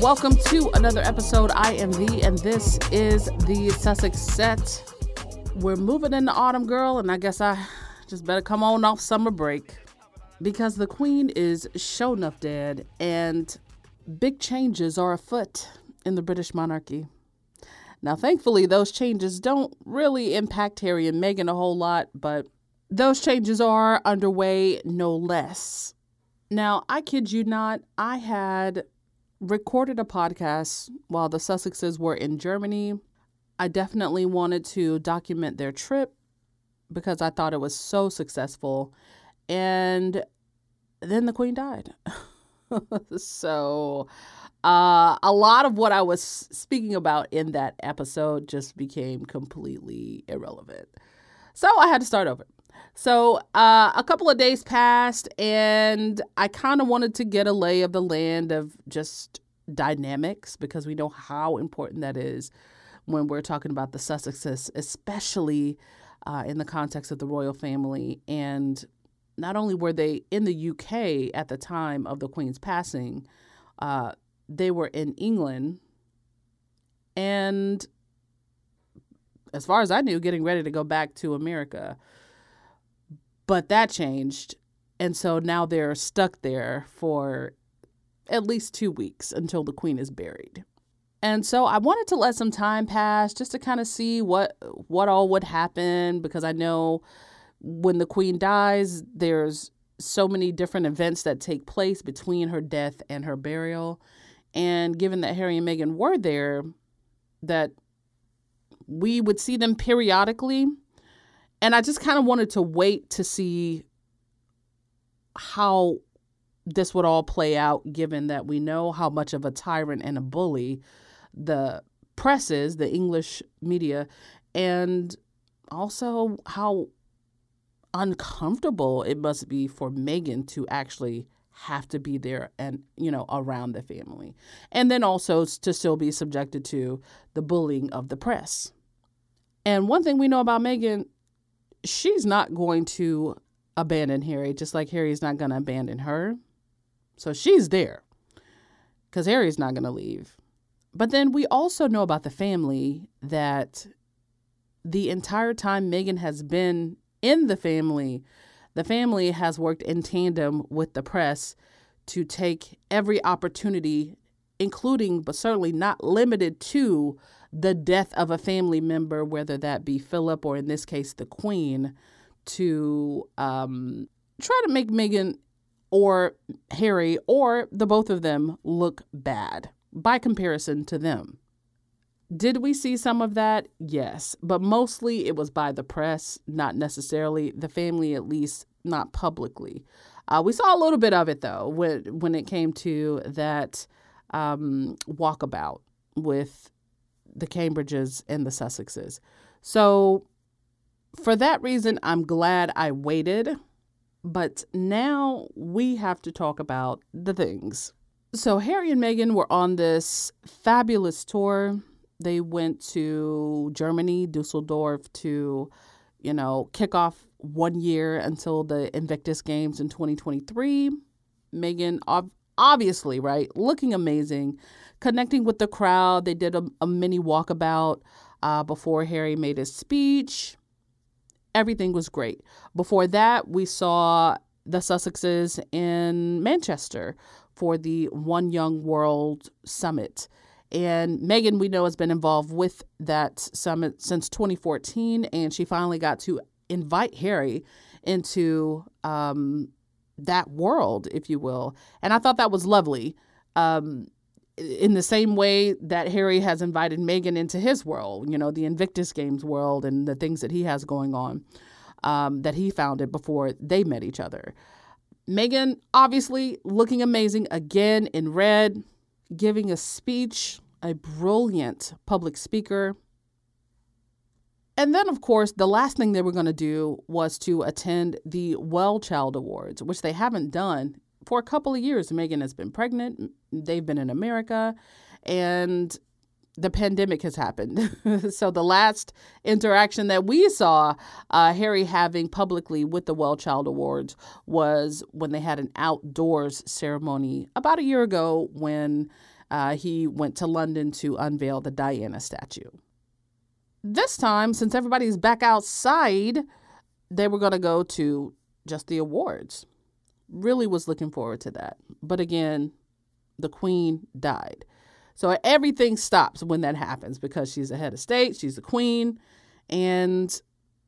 Welcome to another episode. I am V, and this is the Sussex set. We're moving into autumn, girl, and I guess I just better come on off summer break because the Queen is show enough dead, and big changes are afoot in the British monarchy. Now, thankfully, those changes don't really impact Harry and Meghan a whole lot, but those changes are underway no less. Now, I kid you not, I had recorded a podcast while the Sussexes were in Germany. I definitely wanted to document their trip because I thought it was so successful. And then the Queen died. so, uh, a lot of what I was speaking about in that episode just became completely irrelevant. So, I had to start over. So uh, a couple of days passed, and I kind of wanted to get a lay of the land of just dynamics because we know how important that is when we're talking about the Sussexes, especially uh, in the context of the royal family. And not only were they in the UK at the time of the Queen's passing, uh, they were in England. And as far as I knew, getting ready to go back to America. But that changed. And so now they're stuck there for at least two weeks until the queen is buried. And so I wanted to let some time pass just to kind of see what what all would happen because I know when the queen dies there's so many different events that take place between her death and her burial. And given that Harry and Meghan were there, that we would see them periodically and I just kind of wanted to wait to see how this would all play out, given that we know how much of a tyrant and a bully the press is, the English media, and also how uncomfortable it must be for Meghan to actually have to be there and you know around the family. And then also to still be subjected to the bullying of the press. And one thing we know about Meghan she's not going to abandon Harry, just like Harry's not going to abandon her. So she's there because Harry's not going to leave. But then we also know about the family that the entire time Meghan has been in the family, the family has worked in tandem with the press to take every opportunity, including but certainly not limited to the death of a family member, whether that be Philip or in this case the Queen, to um, try to make Meghan or Harry or the both of them look bad by comparison to them. Did we see some of that? Yes, but mostly it was by the press, not necessarily the family, at least not publicly. Uh, we saw a little bit of it though when when it came to that um, walkabout with the Cambridges and the Sussexes. So, for that reason, I'm glad I waited. But now we have to talk about the things. So, Harry and Meghan were on this fabulous tour. They went to Germany, Dusseldorf, to, you know, kick off one year until the Invictus Games in 2023. Meghan, obviously, right, looking amazing connecting with the crowd. They did a, a mini walkabout uh, before Harry made his speech. Everything was great. Before that, we saw the Sussexes in Manchester for the One Young World Summit. And Meghan, we know, has been involved with that summit since 2014, and she finally got to invite Harry into um, that world, if you will. And I thought that was lovely. Um, in the same way that Harry has invited Meghan into his world, you know, the Invictus Games world and the things that he has going on um, that he founded before they met each other. Meghan, obviously, looking amazing again in red, giving a speech, a brilliant public speaker. And then, of course, the last thing they were going to do was to attend the Well Child Awards, which they haven't done for a couple of years. Meghan has been pregnant, they've been in America, and the pandemic has happened. so the last interaction that we saw uh, Harry having publicly with the Well Child Awards was when they had an outdoors ceremony about a year ago when uh, he went to London to unveil the Diana statue. This time, since everybody's back outside, they were going to go to just the awards. Really was looking forward to that. But again, the Queen died. So everything stops when that happens because she's a head of state, she's the queen, and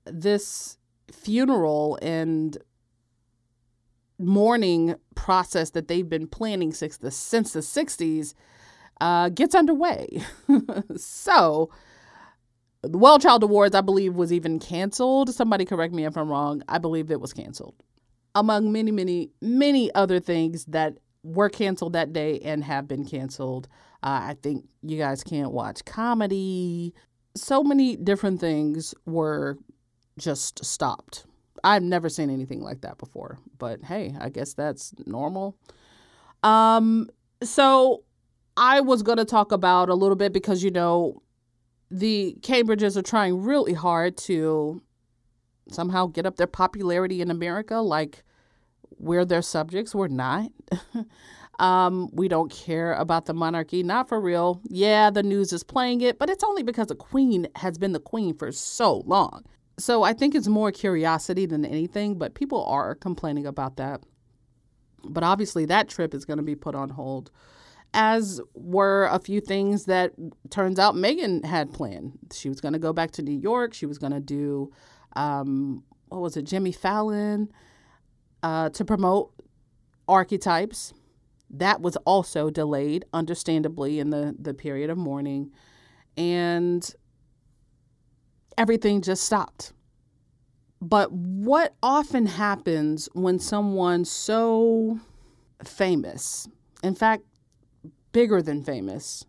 this funeral and mourning process that they've been planning since the since the 60s uh, gets underway. so the Well Child Awards, I believe, was even canceled. Somebody correct me if I'm wrong. I believe it was canceled. Among many, many, many other things that were canceled that day and have been canceled. Uh, I think you guys can't watch comedy. So many different things were just stopped. I've never seen anything like that before, but hey, I guess that's normal. Um, so I was going to talk about a little bit because you know the Cambridges are trying really hard to somehow get up their popularity in America, like we're their subjects. We're not. Um, we don't care about the monarchy, not for real. Yeah, the news is playing it, but it's only because the queen has been the queen for so long. So I think it's more curiosity than anything, but people are complaining about that. But obviously, that trip is going to be put on hold, as were a few things that turns out Meghan had planned. She was going to go back to New York. She was going to do, um, what was it, Jimmy Fallon, uh, to promote archetypes that was also delayed, understandably, in the, the period of mourning. And everything just stopped. But what often happens when someone so famous, in fact, bigger than famous,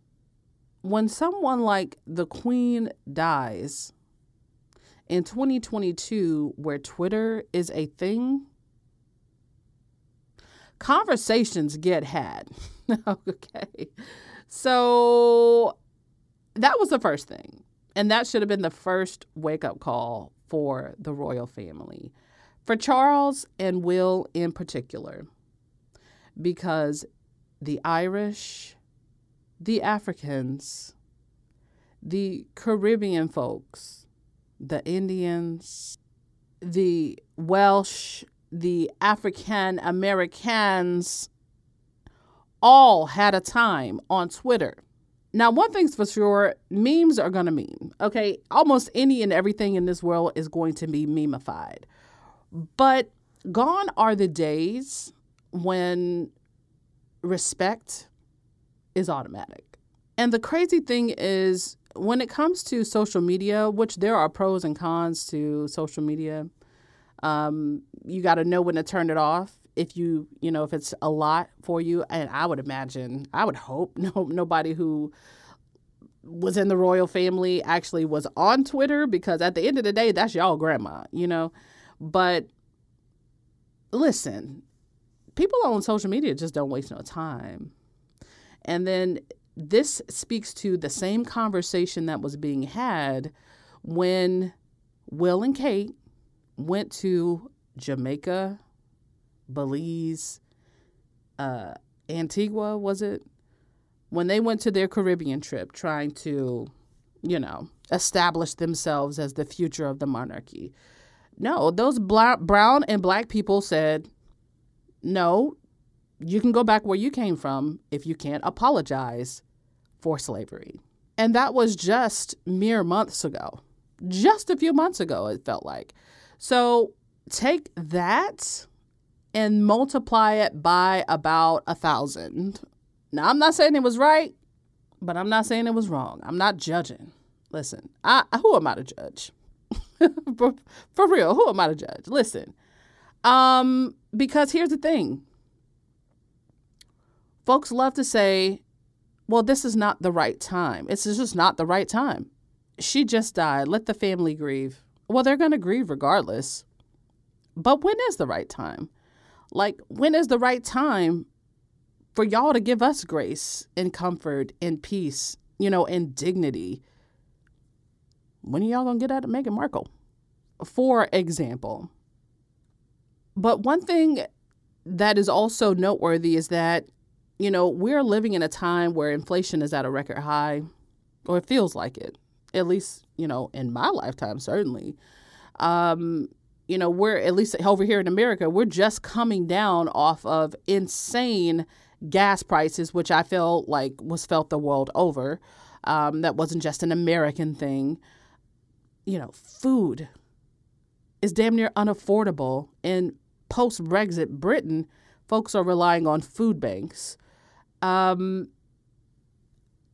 when someone like the Queen dies in 2022, where Twitter is a thing, conversations get had. okay. So that was the first thing. And that should have been the first wake up call for the royal family, for Charles and Will in particular, because the Irish, the Africans, the Caribbean folks, the Indians, the Welsh the African Americans all had a time on Twitter. Now, one thing's for sure memes are going to meme. Okay. Almost any and everything in this world is going to be memeified. But gone are the days when respect is automatic. And the crazy thing is, when it comes to social media, which there are pros and cons to social media, um, you got to know when to turn it off if you you know if it's a lot for you. And i would imagine i would hope no nobody who was in the royal family actually was on twitter because at the end of the day that's y'all grandma you know? But listen people on social media just don't waste no time. And then this speaks to the same conversation that was being had when will and kate went to Jamaica, Belize, uh, Antigua, was it? When they went to their Caribbean trip trying to, you know, establish themselves as the future of the monarchy. No, those black, brown and black people said, no, you can go back where you came from if you can't apologize for slavery. And that was just mere months ago. Just a few months ago, it felt like. So take that and multiply it by about a thousand. Now, I'm not saying it was right, but I'm not saying it was wrong. I'm not judging. Listen, I, who am I to judge? for, for real, who am I to judge? Listen, um, because here's the thing folks love to say, well, this is not the right time. It's just not the right time. She just died. Let the family grieve. Well, they're going to grieve regardless. But when is the right time? Like, when is the right time for y'all to give us grace and comfort and peace you know, and dignity. When are y'all gonna get out of Meghan Markle? For example. But one thing that is also noteworthy is that, you know, we're living in a time where inflation is at a record high, or it feels like it, at least, you know, in my lifetime, certainly. Um, you know, we're at least over here in America, we're just coming down off of insane gas prices, which I feel like was felt the world over. Um, that wasn't just an American thing. You know, food is damn near unaffordable. In post Brexit Britain, folks are relying on food banks. Um,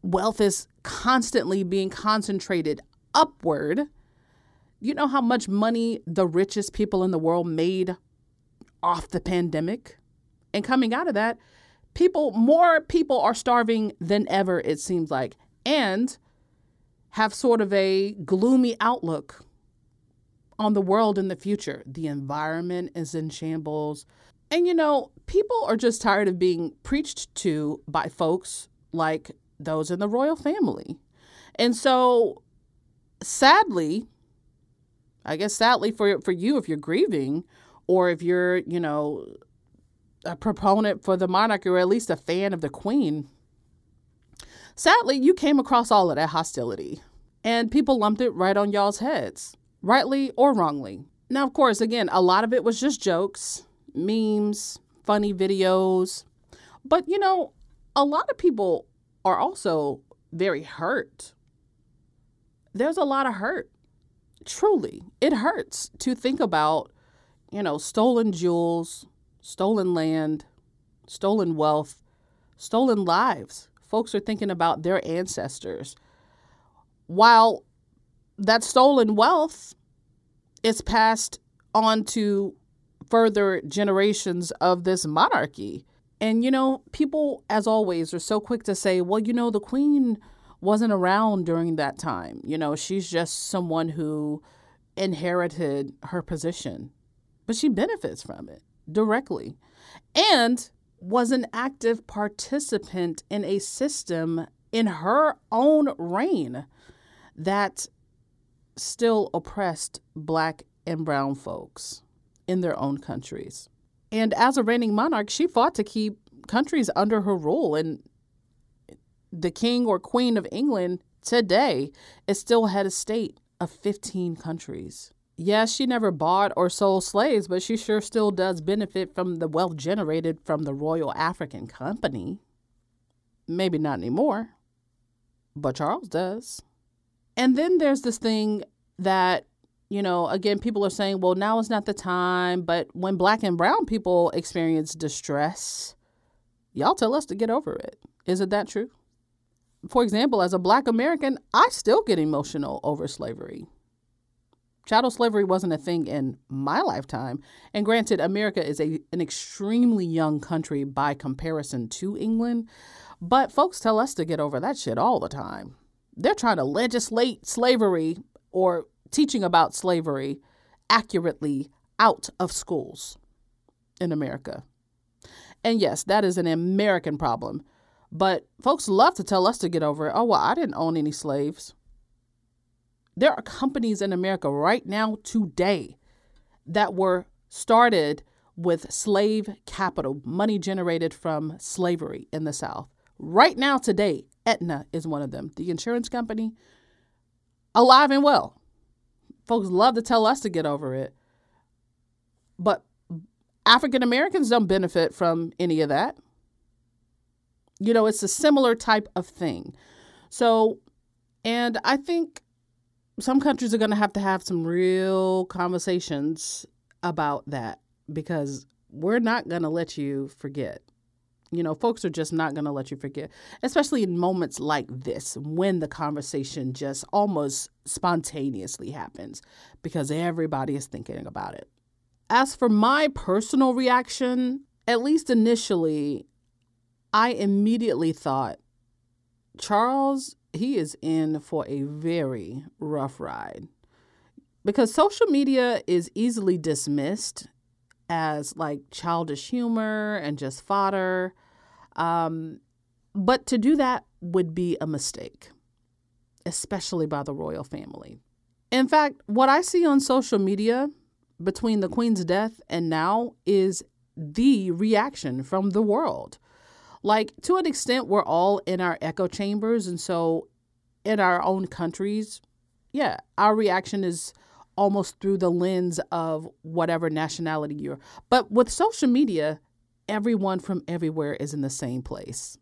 wealth is constantly being concentrated upward you know how much money the richest people in the world made off the pandemic? And coming out of that, people more people are starving than ever it seems like and have sort of a gloomy outlook on the world in the future. The environment is in shambles. And you know, people are just tired of being preached to by folks like those in the royal family. And so sadly, I guess sadly for for you if you're grieving or if you're, you know, a proponent for the monarchy or at least a fan of the queen, sadly you came across all of that hostility and people lumped it right on y'all's heads, rightly or wrongly. Now, of course, again, a lot of it was just jokes, memes, funny videos. But, you know, a lot of people are also very hurt. There's a lot of hurt truly, it hurts to think about, you know, stolen jewels, stolen land, stolen wealth, stolen lives. Folks are thinking about their ancestors. While that stolen wealth is passed on to further generations of this monarchy. And, you know, people, as always, are so quick to say, well, you know, the queen wasn't around during that time. You know, she's just someone who inherited her position, but she benefits from it directly and was an active participant in a system in her own reign that still oppressed black and brown folks in their own countries. And as a reigning monarch, she fought to keep countries under her rule and the king or queen of England today is still head of state of 15 countries. Yes, she never bought or sold slaves, but she sure still does benefit from the wealth generated from the Royal African Company. Maybe not anymore, but Charles does. And then there's this thing that, you know, again, people are saying, well, now is not the time. But when black and brown people experience distress, y'all tell us to get over it. Isn't that true? for example, as a black American, I still get emotional over slavery. Chattel slavery wasn't a thing in my lifetime. And granted, America is a, an extremely young country by comparison to England, but folks tell us to get over that shit all the time. They're trying to legislate slavery or teaching about slavery accurately out of schools in America. And yes, that is an American problem. But folks love to tell us to get over it. Oh, well, I didn't own any slaves. There are companies in America right now, today, that were started with slave capital, money generated from slavery in the South. Right now, today, Aetna is one of them, the insurance company, alive and well. Folks love to tell us to get over it. But African Americans don't benefit from any of that. You know, it's a similar type of thing. So, and I think some countries are going to have to have some real conversations about that because we're not going to let you forget. You know, folks are just not going to let you forget, especially in moments like this when the conversation just almost spontaneously happens because everybody is thinking about it. As for my personal reaction, at least initially, I immediately thought, Charles, he is in for a very rough ride. Because social media is easily dismissed as like childish humor and just fodder. Um, but to do that would be a mistake, especially by the royal family. In fact, what I see on social media between the Queen's death and now is the reaction from the world. Like, to an extent, we're all in our echo chambers. And so, in our own countries, yeah, our reaction is almost through the lens of whatever nationality you're. But with social media, everyone from everywhere is in the same place,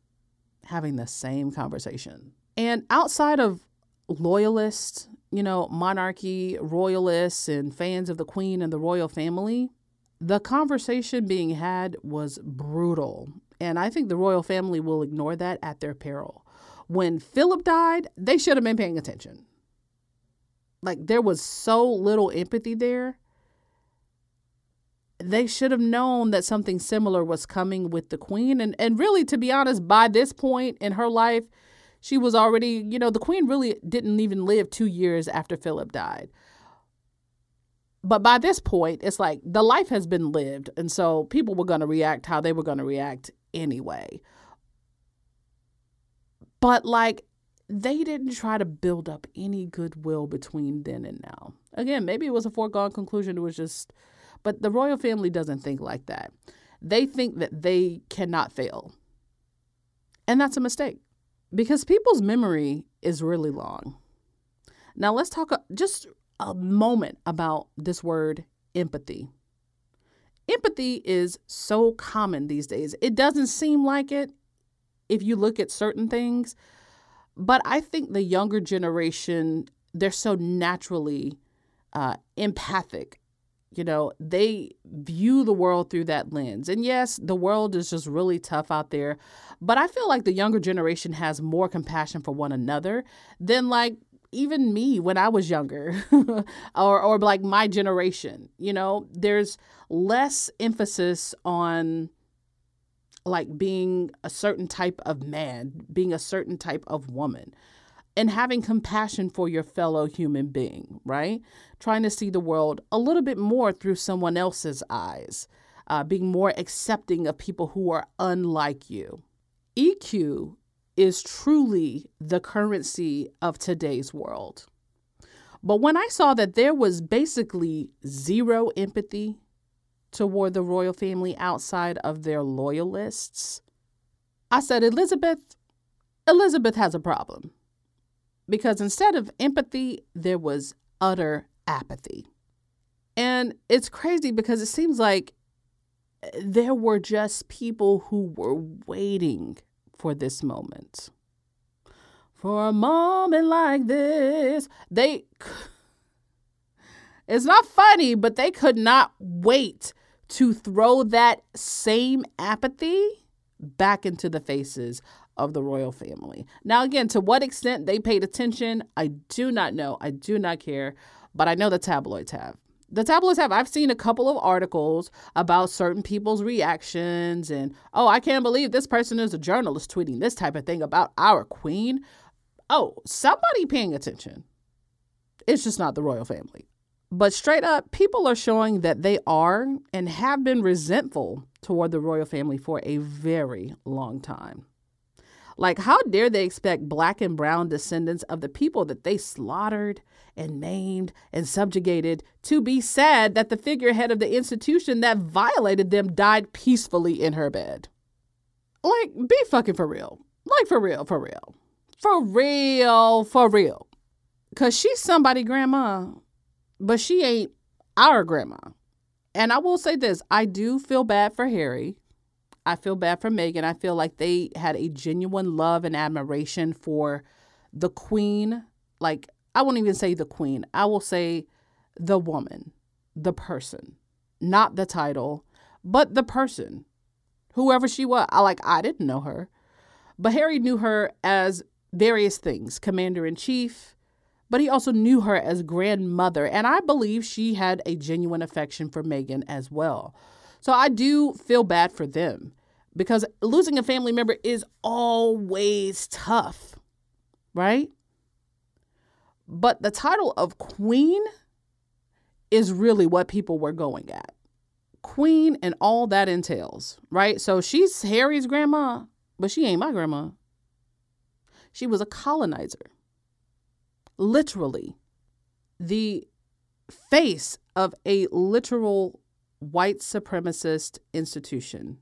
having the same conversation. And outside of loyalists, you know, monarchy, royalists, and fans of the queen and the royal family, the conversation being had was brutal. And I think the royal family will ignore that at their peril. When Philip died, they should have been paying attention. Like there was so little empathy there. They should have known that something similar was coming with the queen. And and really, to be honest, by this point in her life, she was already, you know, the queen really didn't even live two years after Philip died. But by this point, it's like the life has been lived. And so people were going to react how they were going to react anyway. But like they didn't try to build up any goodwill between then and now. Again, maybe it was a foregone conclusion. It was just, but the royal family doesn't think like that. They think that they cannot fail. And that's a mistake because people's memory is really long. Now, let's talk just a moment about this word empathy. Empathy is so common these days. It doesn't seem like it if you look at certain things, but I think the younger generation, they're so naturally uh, empathic. You know, they view the world through that lens. And yes, the world is just really tough out there. But I feel like the younger generation has more compassion for one another than like even me when I was younger or or like my generation. You know, there's less emphasis on like being a certain type of man, being a certain type of woman, and having compassion for your fellow human being, right? Trying to see the world a little bit more through someone else's eyes, uh, being more accepting of people who are unlike you. EQ is truly the currency of today's world. But when I saw that there was basically zero empathy toward the royal family outside of their loyalists, I said, Elizabeth, Elizabeth has a problem. Because instead of empathy, there was utter apathy. And it's crazy because it seems like eh, there were just people who were waiting for this moment. For a moment like this, they. It's not funny, but they could not wait to throw that same apathy back into the faces of the royal family. Now, again, to what extent they paid attention, I do not know. I do not care, but I know the tabloids have. The tabloids have. I've seen a couple of articles about certain people's reactions and, oh, I can't believe this person is a journalist tweeting this type of thing about our queen. Oh, somebody paying attention. It's just not the royal family. But straight up, people are showing that they are and have been resentful toward the royal family for a very long time. Like, how dare they expect black and brown descendants of the people that they slaughtered and maimed and subjugated to be sad that the figurehead of the institution that violated them died peacefully in her bed? Like, be fucking for real. Like, for real, for real. For real, for real. Because she's somebody, grandma but she ain't our grandma. And I will say this I do feel bad for Harry. I feel bad for Meghan. I feel like they had a genuine love and admiration for the queen. Like, I won't even say the queen, I will say the woman, the person, not the title, but the person, whoever she was. I like, I didn't know her. But Harry knew her as various things commander in chief, but he also knew her as grandmother. And I believe she had a genuine affection for Meghan as well. So I do feel bad for them because losing a family member is always tough, right? But the title of queen is really what people were going at. Queen and all that entails, right? So she's Harry's grandma, but she ain't my grandma. She was a colonizer. Literally, the face of a literal white supremacist institution,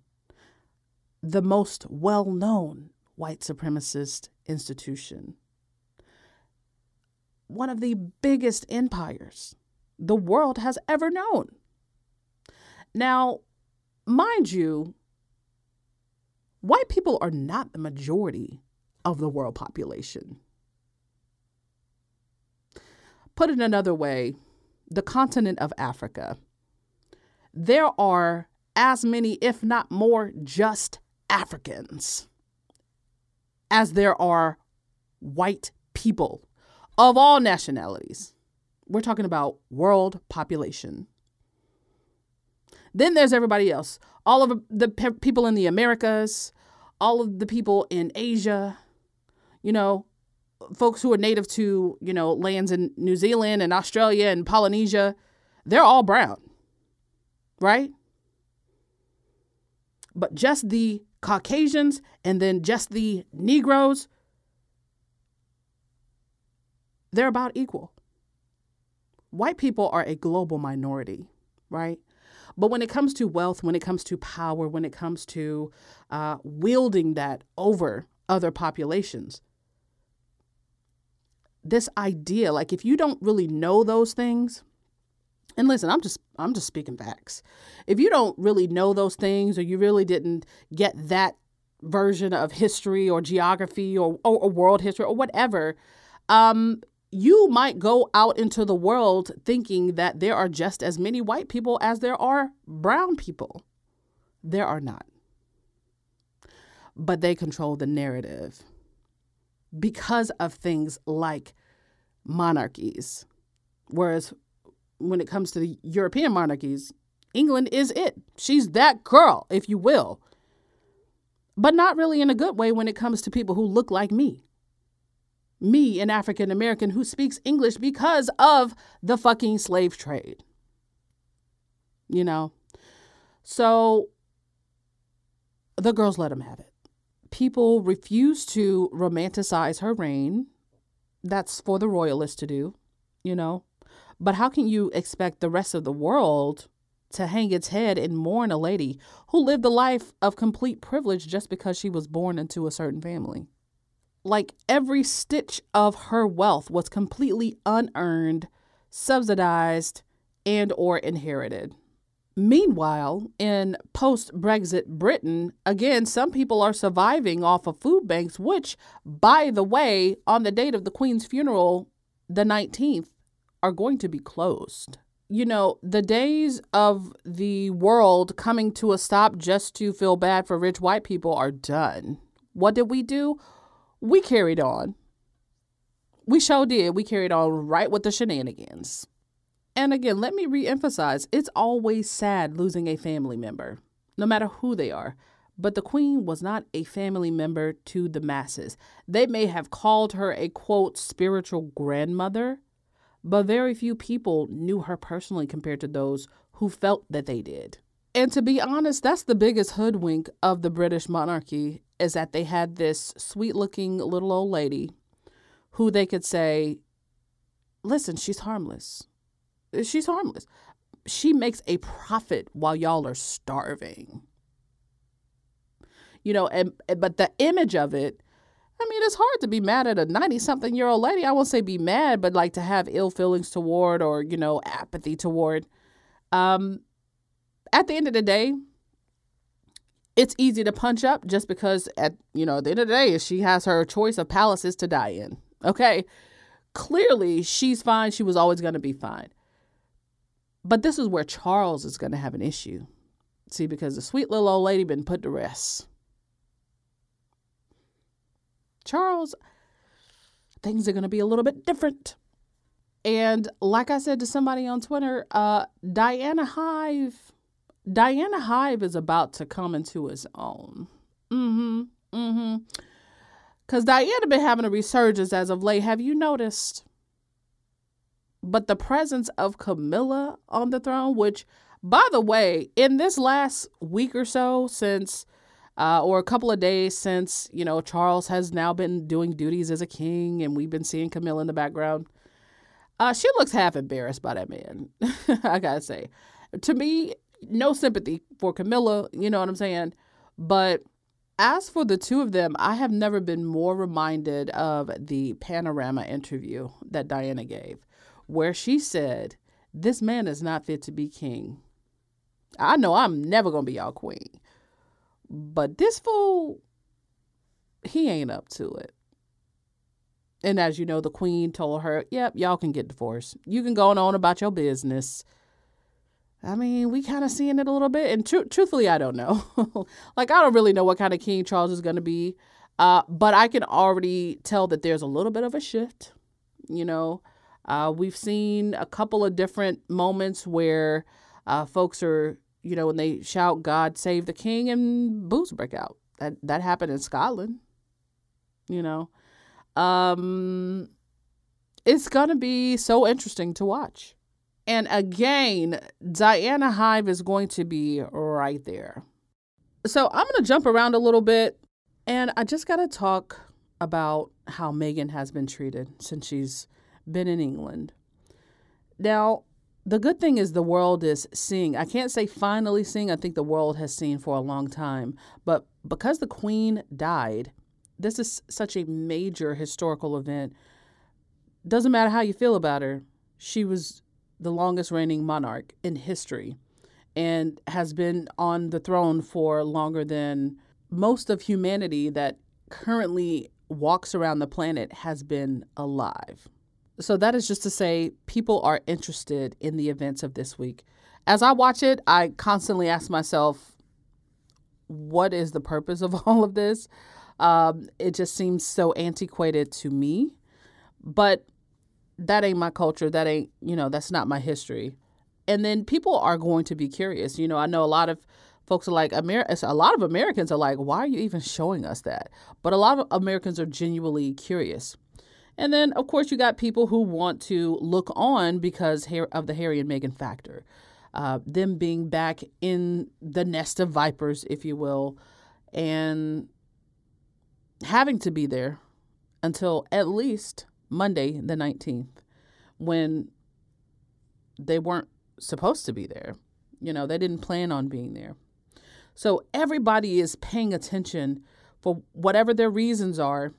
the most well known white supremacist institution, one of the biggest empires the world has ever known. Now, mind you, white people are not the majority of the world population. Put it another way, the continent of Africa, there are as many, if not more, just Africans as there are white people of all nationalities. We're talking about world population. Then there's everybody else. All of the pe- people in the Americas, all of the people in Asia, you know, folks who are native to, you know, lands in New Zealand and Australia and Polynesia, they're all brown. Right? But just the Caucasians and then just the Negroes, they're about equal. White people are a global minority, right? But when it comes to wealth, when it comes to power, when it comes to uh, wielding that over other populations, this idea, like if you don't really know those things, and listen, I'm just I'm just speaking facts. If you don't really know those things or you really didn't get that version of history or geography or, or, or world history or whatever, um, you might go out into the world thinking that there are just as many white people as there are brown people. There are not. But they control the narrative because of things like monarchies. Whereas when it comes to the European monarchies, England is it. She's that girl, if you will. But not really in a good way when it comes to people who look like me me, an African American who speaks English because of the fucking slave trade. You know? So the girls let him have it. People refuse to romanticize her reign. That's for the royalists to do, you know? But how can you expect the rest of the world to hang its head and mourn a lady who lived a life of complete privilege just because she was born into a certain family? like every stitch of her wealth was completely unearned, subsidized, and or inherited. Meanwhile, in post-Brexit Britain, again, some people are surviving off of food banks, which, by the way, on the date of the Queen's funeral, the 19th, are going to be closed. You know, the days of the world coming to a stop just to feel bad for rich white people are done. What did we do? we carried on. We sure did. We carried on right with the shenanigans. And again, let me reemphasize it's always sad losing a family member, no matter who they are. But the Queen was not a family member to the masses. They may have called her a quote spiritual grandmother, but very few people knew her personally compared to those who felt that they did. And to be honest, that's the biggest hoodwink of the British monarchy is that they had this sweet looking little old lady who they could say, listen, she's harmless. She's harmless. She makes a profit while y'all are starving. You know, and but the image of it, I mean, it's hard to be mad at a 90 something year old lady. I won't say be mad, but like to have ill feelings toward or, you know, apathy toward. Um, at the end of the day, it's easy to punch up just because at you know at the end of the day she has her choice of palaces to die in okay? Clearly she's fine. She was always going to be fine. But this is where charles is going to have an issue. See because the sweet little old lady been put to rest charles things are going to be a little bit different and like i said to somebody on twitter uh diana hive Diana Hive is about to come into his own. Mm-hmm. Mm-hmm. Cause Diana been having a resurgence as of late. Have you noticed? But the presence of Camilla on the throne, which, by the way, in this last week or so, since uh, or a couple of days since you know Charles has now been doing duties as a king, and we've been seeing Camilla in the background. Uh, she looks half embarrassed by that man. I gotta say, to me, no sympathy for Camilla. You know what I'm saying? But as for the two of them, I have never been more reminded of the panorama interview that Diana gave, where she said, This man is not fit to be king. I know I'm never going to be y'all queen, but this fool, he ain't up to it. And as you know, the queen told her, Yep, y'all can get divorced. You can go on about your business. I mean, we kind of seeing it a little bit. And tr- truthfully, I don't know. like, I don't really know what kind of King Charles is going to be. Uh, but I can already tell that there's a little bit of a shift. You know, uh, we've seen a couple of different moments where uh, folks are, you know, when they shout, God save the king, and boos break out. That, that happened in Scotland, you know. Um, it's to be so interesting to watch. And again, Diana Hive is going to be right there. So I'm to jump around a little bit and I just got to talk about how Meghan has been treated since she's been in England. Now, the good thing is the world is seeing. I can't say finally seeing, I think the world has seen for a long time. But because the Queen died, this is such a major historical event. Doesn't matter how you feel about her, she was the longest reigning monarch in history and has been on the throne for longer than most of humanity that currently walks around the planet has been alive. So, that is just to say, people are interested in the events of this week. As I watch it, I constantly ask myself, what is the purpose of all of this? Um, it just seems so antiquated to me. But that ain't my culture. That ain't, you know, that's not my history. And then people are going to be curious. You know, I know a lot of folks are like, Amer- a lot of Americans are like, why are you even showing us that? But a lot of Americans are genuinely curious. And then, of course, you got people who want to look on because of the Harry and Meghan factor. Uh, them being back in the nest of vipers, if you will, and having to be there until at least Monday, the 19th, when they weren't supposed to be there. You know, they didn't plan on being there. So everybody is paying attention for whatever their reasons are.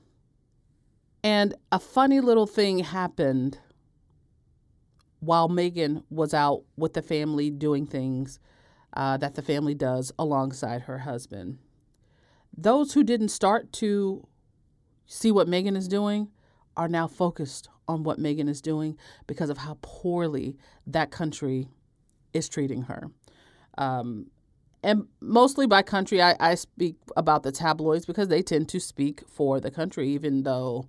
And a funny little thing happened while Meghan was out with the family doing things uh, that the family does alongside her husband. Those who didn't start to see what Meghan is doing are now focused on what Meghan is doing because of how poorly that country is treating her. Um, and mostly by country, I, I speak about the tabloids because they tend to speak for the country, even though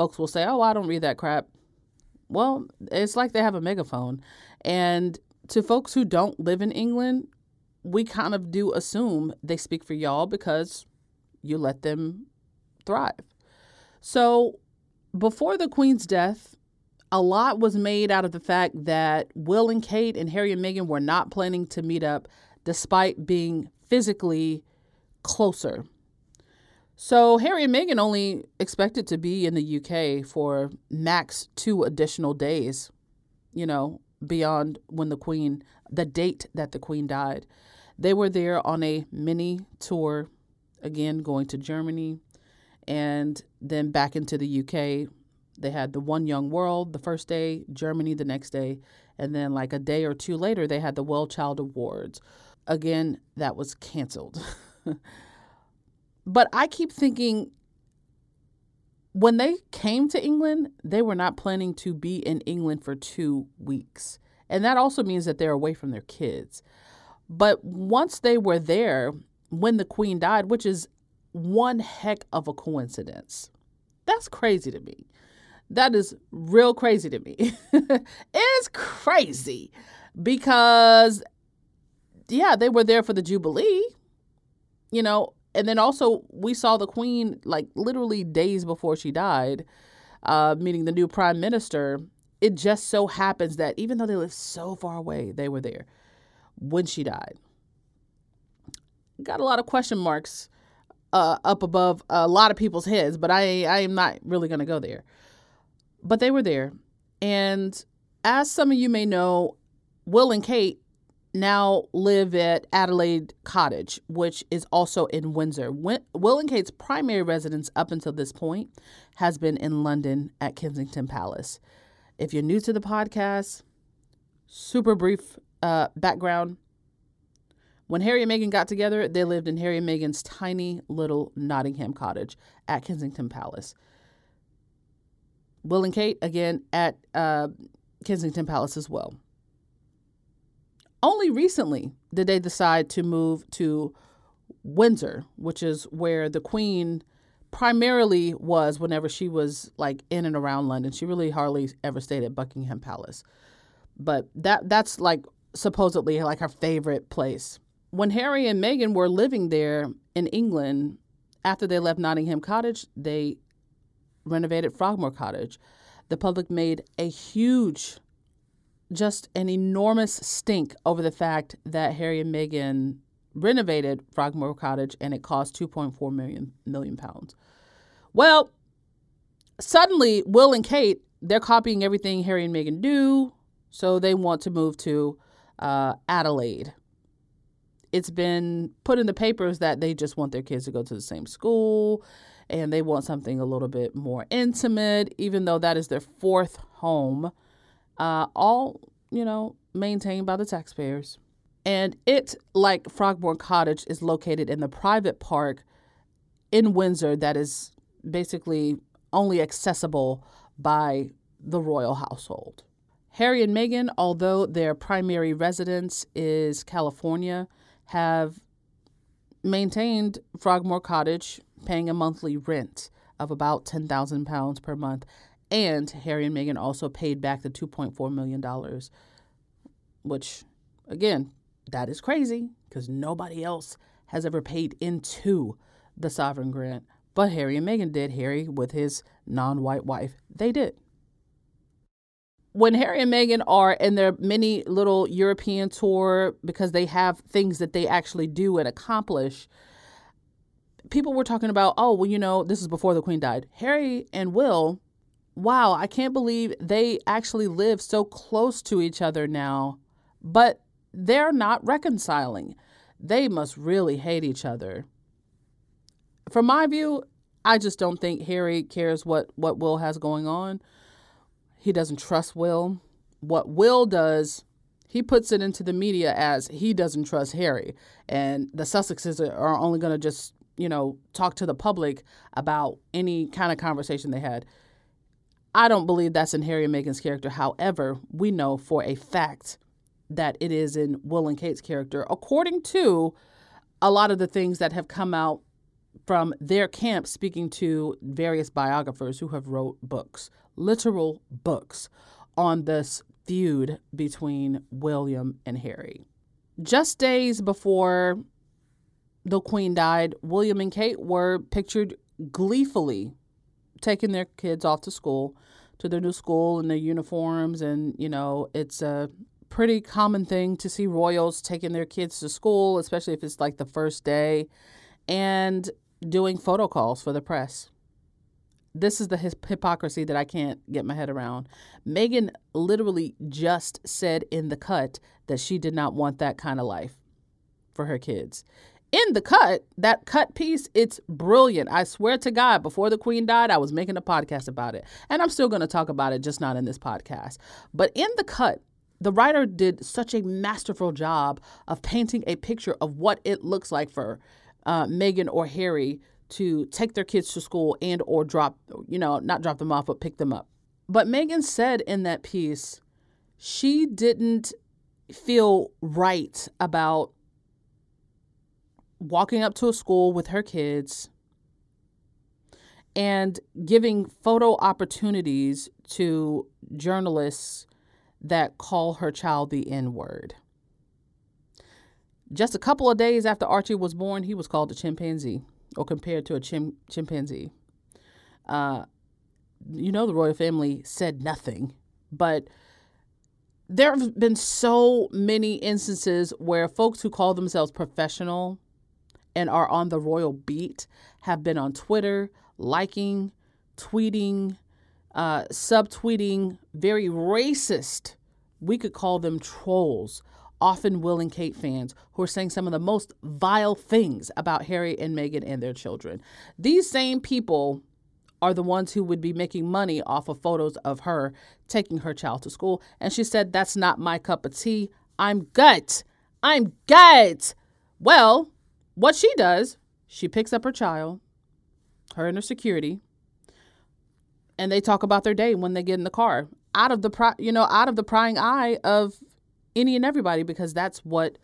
folks will say, oh, I don't read that crap. Well, it's like they have a megaphone. And to folks who don't live in England, we kind of do assume they speak for y'all because you let them thrive. So before the Queen's death, a lot was made out of the fact that Will and Kate and Harry and Meghan were not planning to meet up despite being physically closer. So Harry and Meghan only expected to be in the UK for max two additional days, you know, beyond when the Queen, the date that the Queen died. They were there on a mini tour, again, going to Germany, and then back into the UK. They had the One Young World the first day, Germany the next day, and then like a day or two later, they had the Well Child Awards. Again, that was canceled. but I keep thinking when they came to England, they were not planning to be in England for two weeks. And that also means that they're away from their kids. But once they were there, when the queen died, which is one heck of a coincidence. That's crazy to me. That is real crazy to me. it's crazy because, yeah, they were there for the Jubilee, you know, and then also we saw the Queen like literally days before she died, uh, meeting the new prime minister. It just so happens that even though they live so far away, they were there when she died. Got a lot of question marks uh, up above a lot of people's heads, but I I am not really going to go there. But they were there, and as some of you may know, Will and Kate now live at Adelaide Cottage, which is also in Windsor. Will and Kate's primary residence up until this point has been in London at Kensington Palace. If you're new to the podcast, super brief uh, background. When Harry and Meghan got together, they lived in Harry and Meghan's tiny little Nottingham cottage at Kensington Palace. Will and Kate, again, at uh, Kensington Palace as well. Only recently did they decide to move to Windsor, which is where the Queen primarily was whenever she was like in and around London. She really hardly ever stayed at Buckingham Palace. But that that's like supposedly like her favorite place. When Harry and Meghan were living there in England, after they left Nottingham Cottage, they renovated Frogmore Cottage. The public made a huge just an enormous stink over the fact that Harry and Meghan renovated Frogmore Cottage and it cost 2.4 million million pounds. Well, suddenly Will and Kate they're copying everything Harry and Meghan do, so they want to move to uh, Adelaide. It's been put in the papers that they just want their kids to go to the same school and they want something a little bit more intimate, even though that is their fourth home uh, all, you know, maintained by the taxpayers. And it, like Frogmore Cottage, is located in the private park in Windsor that is basically only accessible by the royal household. Harry and Meghan, although their primary residence is California, have maintained Frogmore Cottage, paying a monthly rent of about £10,000 per month and Harry and Meghan also paid back the $2.4 million, which, again, that is crazy because nobody else has ever paid into the sovereign grant. But Harry and Meghan did. Harry, with his non white wife, they did. When Harry and Meghan are in their mini little European tour because they have things that they actually do and accomplish, people were talking about, oh, well, you know, this is before the Queen died. Harry and Will wow, I can't believe they actually live so close to each other now, but they're not reconciling. They must really hate each other. From my view, I just don't think Harry cares what, what Will has going on. He doesn't trust Will. What Will does, he puts it into the media as he doesn't trust Harry. And the Sussexes are only going to just, you know, talk to the public about any kind of conversation they had. I don't believe that's in Harry and Meghan's character. However, we know for a fact that it is in Will and Kate's character, according to a lot of the things that have come out from their camp speaking to various biographers who have wrote books, literal books on this feud between William and Harry. Just days before the Queen died, William and Kate were pictured gleefully taking their kids off to school, to their new school in their uniforms. And, you know, it's a pretty common thing to see royals taking their kids to school, especially if it's like the first day, and doing photo calls for the press. This is the hypocrisy that I can't get my head around. Meghan literally just said in the cut that she did not want that kind of life for her kids in the cut, that cut piece, it's brilliant. I swear to God, before the Queen died, I was making a podcast about it. And I'm still going to talk about it, just not in this podcast. But in the cut, the writer did such a masterful job of painting a picture of what it looks like for uh, Meghan or Harry to take their kids to school and or drop, you know, not drop them off, but pick them up. But Meghan said in that piece, she didn't feel right about walking up to a school with her kids and giving photo opportunities to journalists that call her child the N word. Just a couple of days after Archie was born, he was called a chimpanzee or compared to a chim- chimpanzee. Uh, you know, the royal family said nothing, but there have been so many instances where folks who call themselves professional and are on the royal beat have been on Twitter, liking, tweeting, uh, subtweeting very racist, we could call them trolls, often Will and Kate fans who are saying some of the most vile things about Harry and Meghan and their children. These same people are the ones who would be making money off of photos of her taking her child to school. And she said, That's not my cup of tea. I'm gut. I'm gut. Well, what she does, she picks up her child, her and her security, and they talk about their day when they get in the car out of the pri- you know out of the prying eye of any and everybody because that's what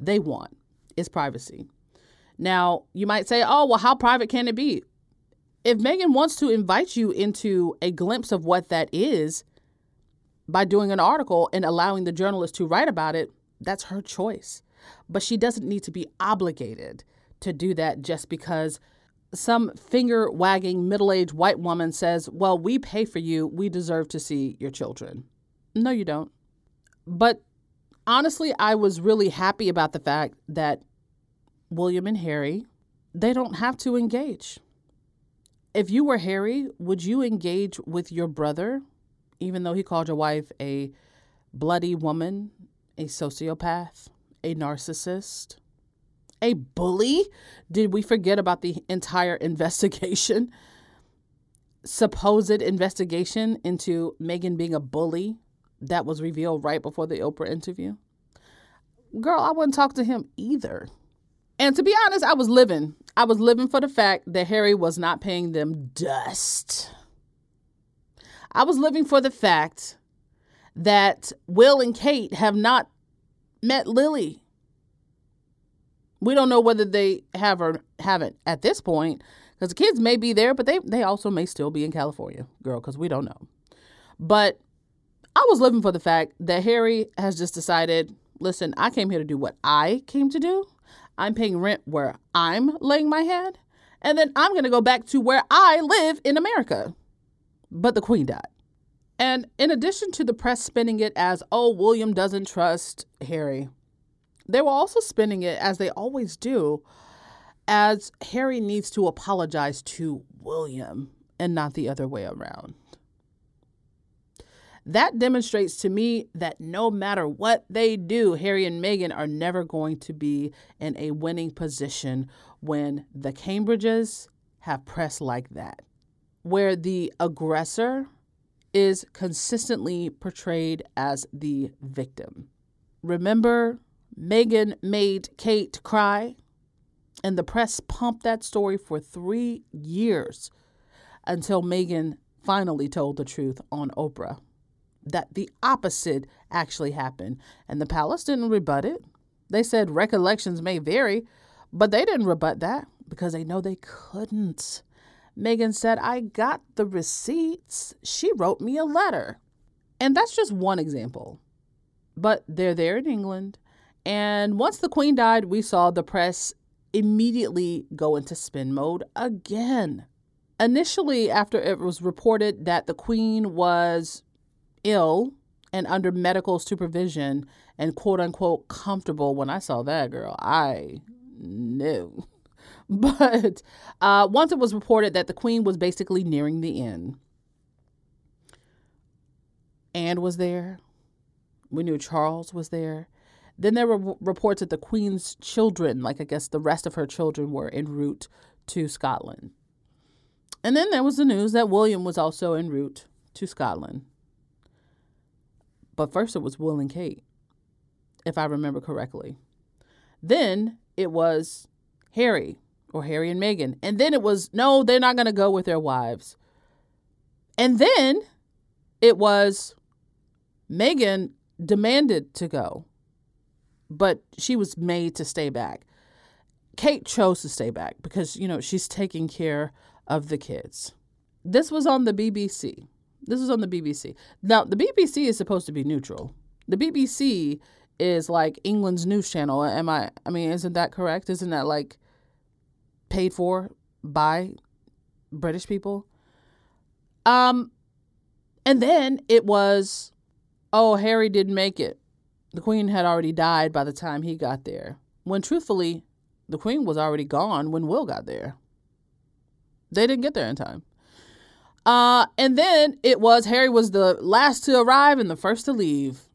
they want is privacy. Now, you might say, "Oh, well how private can it be?" If Meghan wants to invite you into a glimpse of what that is by doing an article and allowing the journalist to write about it, that's her choice. But she doesn't need to be obligated to do that just because some finger wagging middle aged white woman says, Well, we pay for you. We deserve to see your children. No, you don't. But honestly, I was really happy about the fact that William and Harry, they don't have to engage. If you were Harry, would you engage with your brother, even though he called your wife a bloody woman, a sociopath, a narcissist? a bully? Did we forget about the entire investigation? Supposed investigation into Meghan being a bully that was revealed right before the Oprah interview? Girl, I wouldn't talk to him either. And to be honest, I was living. I was living for the fact that Harry was not paying them dust. I was living for the fact that Will and Kate have not met Lily we don't know whether they have or haven't at this point because the kids may be there, but they, they also may still be in California, girl, because we don't know. But I was living for the fact that Harry has just decided listen, I came here to do what I came to do. I'm paying rent where I'm laying my head. And then I'm going to go back to where I live in America. But the Queen died. And in addition to the press spinning it as, oh, William doesn't trust Harry, they were also spinning it, as they always do, as Harry needs to apologize to William and not the other way around. That demonstrates to me that no matter what they do, Harry and Meghan are never going to be in a winning position when the Cambridges have press like that, where the aggressor is consistently portrayed as the victim. Remember Meghan made Kate cry, and the press pumped that story for three years until Meghan finally told the truth on Oprah that the opposite actually happened. And the palace didn't rebut it. They said recollections may vary, but they didn't rebut that because they know they couldn't. Meghan said, I got the receipts. She wrote me a letter. And that's just one example. But they're there in England. And once the queen died, we saw the press immediately go into spin mode again. Initially, after it was reported that the queen was ill and under medical supervision and quote unquote comfortable, when I saw that girl, I knew. But uh, once it was reported that the queen was basically nearing the end, Anne was there. We knew Charles was there. Then there were reports that the Queen's children, like I guess the rest of her children, were en route to Scotland. And then there was the news that William was also en route to Scotland. But first it was Will and Kate, if I remember correctly. Then it was Harry or Harry and Meghan. And then it was, no, they're not going to go with their wives. And then it was Meghan demanded to go but she was made to stay back. Kate chose to stay back because, you know, she's taking care of the kids. This was on the BBC. This was on the BBC. Now, the BBC is supposed to be neutral. The BBC is like England's news channel. Am I I mean, isn't that correct? Isn't that like paid for by British people? Um and then it was oh, Harry didn't make it the queen had already died by the time he got there. When truthfully, the queen was already gone when Will got there. They didn't get there in time. Uh, and then it was Harry was the last to arrive and the first to leave.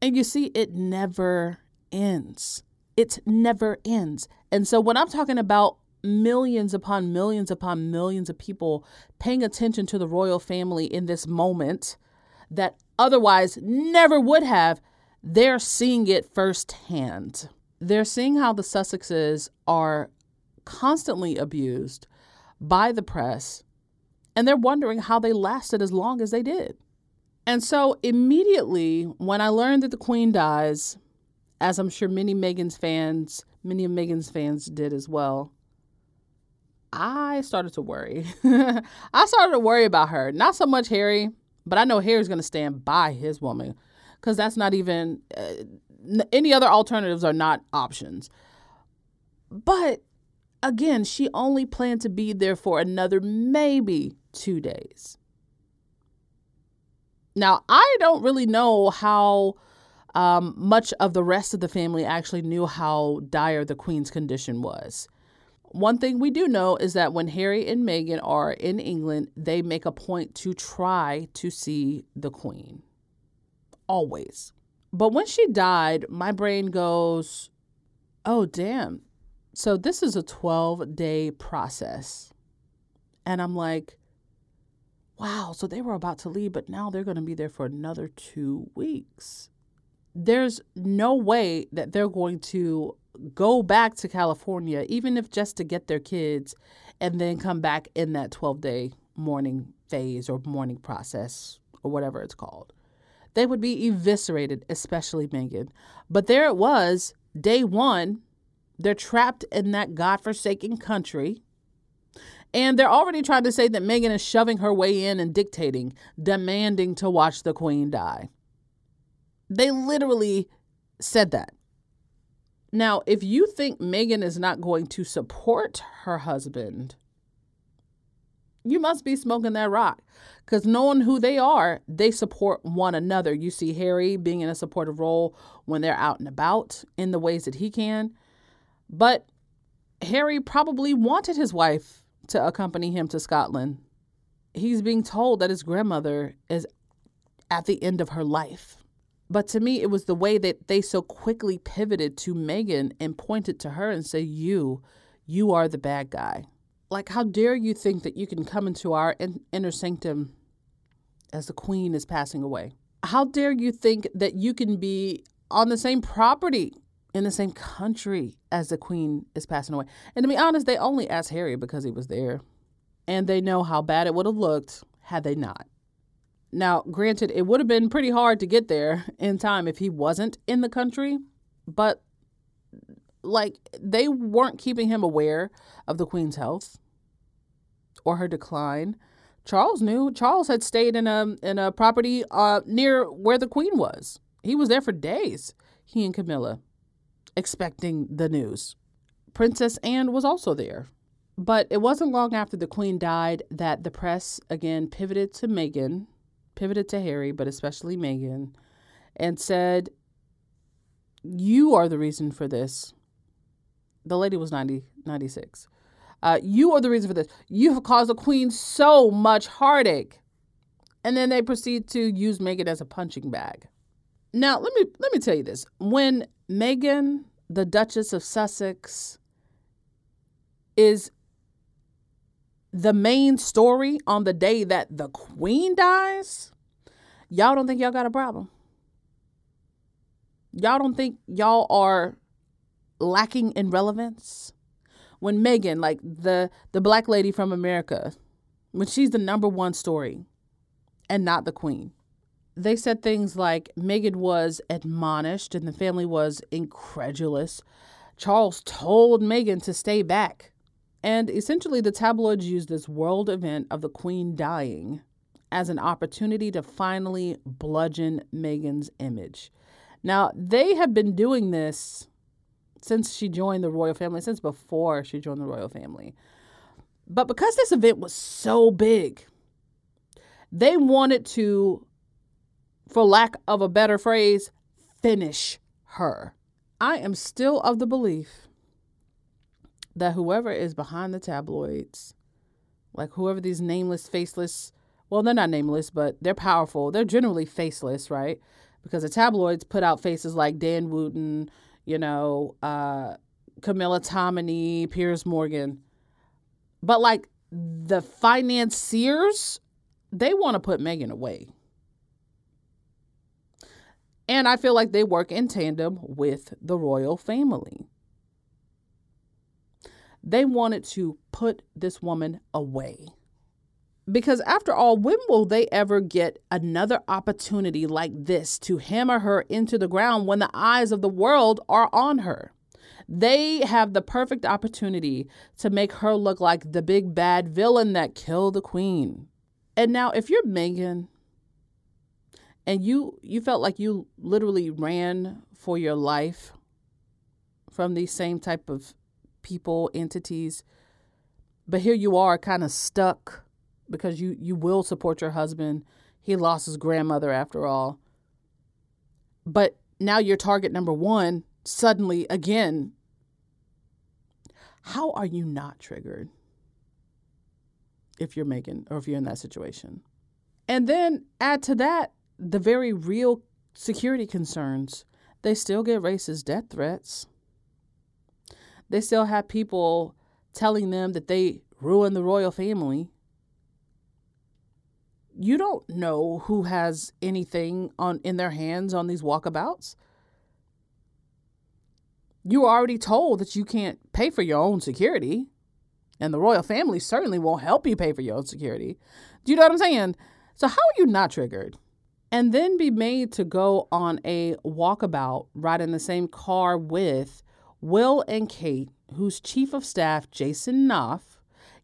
And you see, it never ends. It never ends. And so when I'm talking about millions upon millions upon millions of people paying attention to the royal family in this moment that otherwise never would have, they're seeing it firsthand. They're seeing how the Sussexes are constantly abused by the press, and they're wondering how they lasted as long as they did. And so, immediately when I learned that the Queen dies, as I'm sure many Meghan's fans, many of Meghan's fans did as well, I started to worry. I started to worry about her. Not so much Harry, but I know Harry's going to stand by his woman because that's not even uh, any other alternatives are not options. But again, she only planned to be there for another maybe two days. Now, I don't really know how um, much of the rest of the family actually knew how dire the Queen's condition was. One thing we do know is that when Harry and Meghan are in England, they make a point to try to see the Queen. Always. But when she died, my brain goes, oh, damn. So this is a 12 day process. And I'm like, wow, so they were about to leave, but now they're going to be there for another two weeks. There's no way that they're going to go back to California, even if just to get their kids, and then come back in that 12 day mourning phase or mourning process or whatever it's called. They would be eviscerated, especially Meghan. But there it was, day one. They're trapped in that godforsaken country. And they're already trying to say that Meghan is shoving her way in and dictating, demanding to watch the queen die. They literally said that. Now, if you think Meghan is not going to support her husband, you must be smoking that rock. Because knowing who they are, they support one another. You see Harry being in a supportive role when they're out and about in the ways that he can. But Harry probably wanted his wife to accompany him to Scotland. He's being told that his grandmother is at the end of her life. But to me, it was the way that they so quickly pivoted to Meghan and pointed to her and say, You, you are the bad guy. Like, how dare you think that you can come into our in- inner sanctum as the queen is passing away? How dare you think that you can be on the same property in the same country as the queen is passing away? And to be honest, they only asked Harry because he was there. And they know how bad it would have looked had they not. Now, granted, it would have been pretty hard to get there in time if he wasn't in the country, but like they weren't keeping him aware of the queen's health or her decline. Charles knew. Charles had stayed in a in a property uh, near where the queen was. He was there for days. He and Camilla, expecting the news. Princess Anne was also there. But it wasn't long after the queen died that the press again pivoted to Meghan pivoted to Harry, but especially Meghan, and said, You are the reason for this. The lady was 90, 96. Uh, you are the reason for this. You have caused the queen so much heartache. And then they proceed to use Meghan as a punching bag. Now, let me let me tell you this. When Meghan, the Duchess of Sussex, is the main story on the day that the queen dies, y'all don't think y'all got a problem. Y'all don't think y'all are lacking in relevance? When Meghan, like the the black lady from America, when she's the number one story and not the queen. They said things like Meghan was admonished and the family was incredulous. Charles told Meghan to stay back and essentially, the tabloids used this world event of the Queen dying as an opportunity to finally bludgeon Meghan's image. Now, they have been doing this since she joined the royal family, since before she joined the royal family. But because this event was so big, they wanted to, for lack of a better phrase, finish her. I am still of the belief that whoever is behind the tabloids, like whoever these nameless, faceless, well, they're not nameless, but they're powerful. They're generally faceless, right? Because the tabloids put out faces like Dan Wootton, you know, uh, Camilla Tominey, Piers Morgan. But like the financiers, they want to put Meghan away. And I feel like they work in tandem with the royal family. They wanted to put this woman away. Because after all, when will they ever get another opportunity like this to hammer her into the ground when the eyes of the world are on her? They have the perfect opportunity to make her look like the big bad villain that killed the queen. And now, if you're Meghan and you you felt like you literally ran for your life from these same type of people entities but here you are kind of stuck because you you will support your husband. He lost his grandmother after all. But now you're target number 1 suddenly again how are you not triggered if you're Meghan or if you're in that situation? And then add to that the very real security concerns, they still get racist death threats. They still have people telling them that they ruined the royal family. You don't know who has anything on in their hands on these walkabouts. You are already told that you can't pay for your own security, and the royal family certainly won't help you pay for your own security. Do you know what I'm saying? So how are you not triggered? and then be made to go on a walkabout, ride in the same car with Will and Kate, whose chief of staff, Jason Knauf,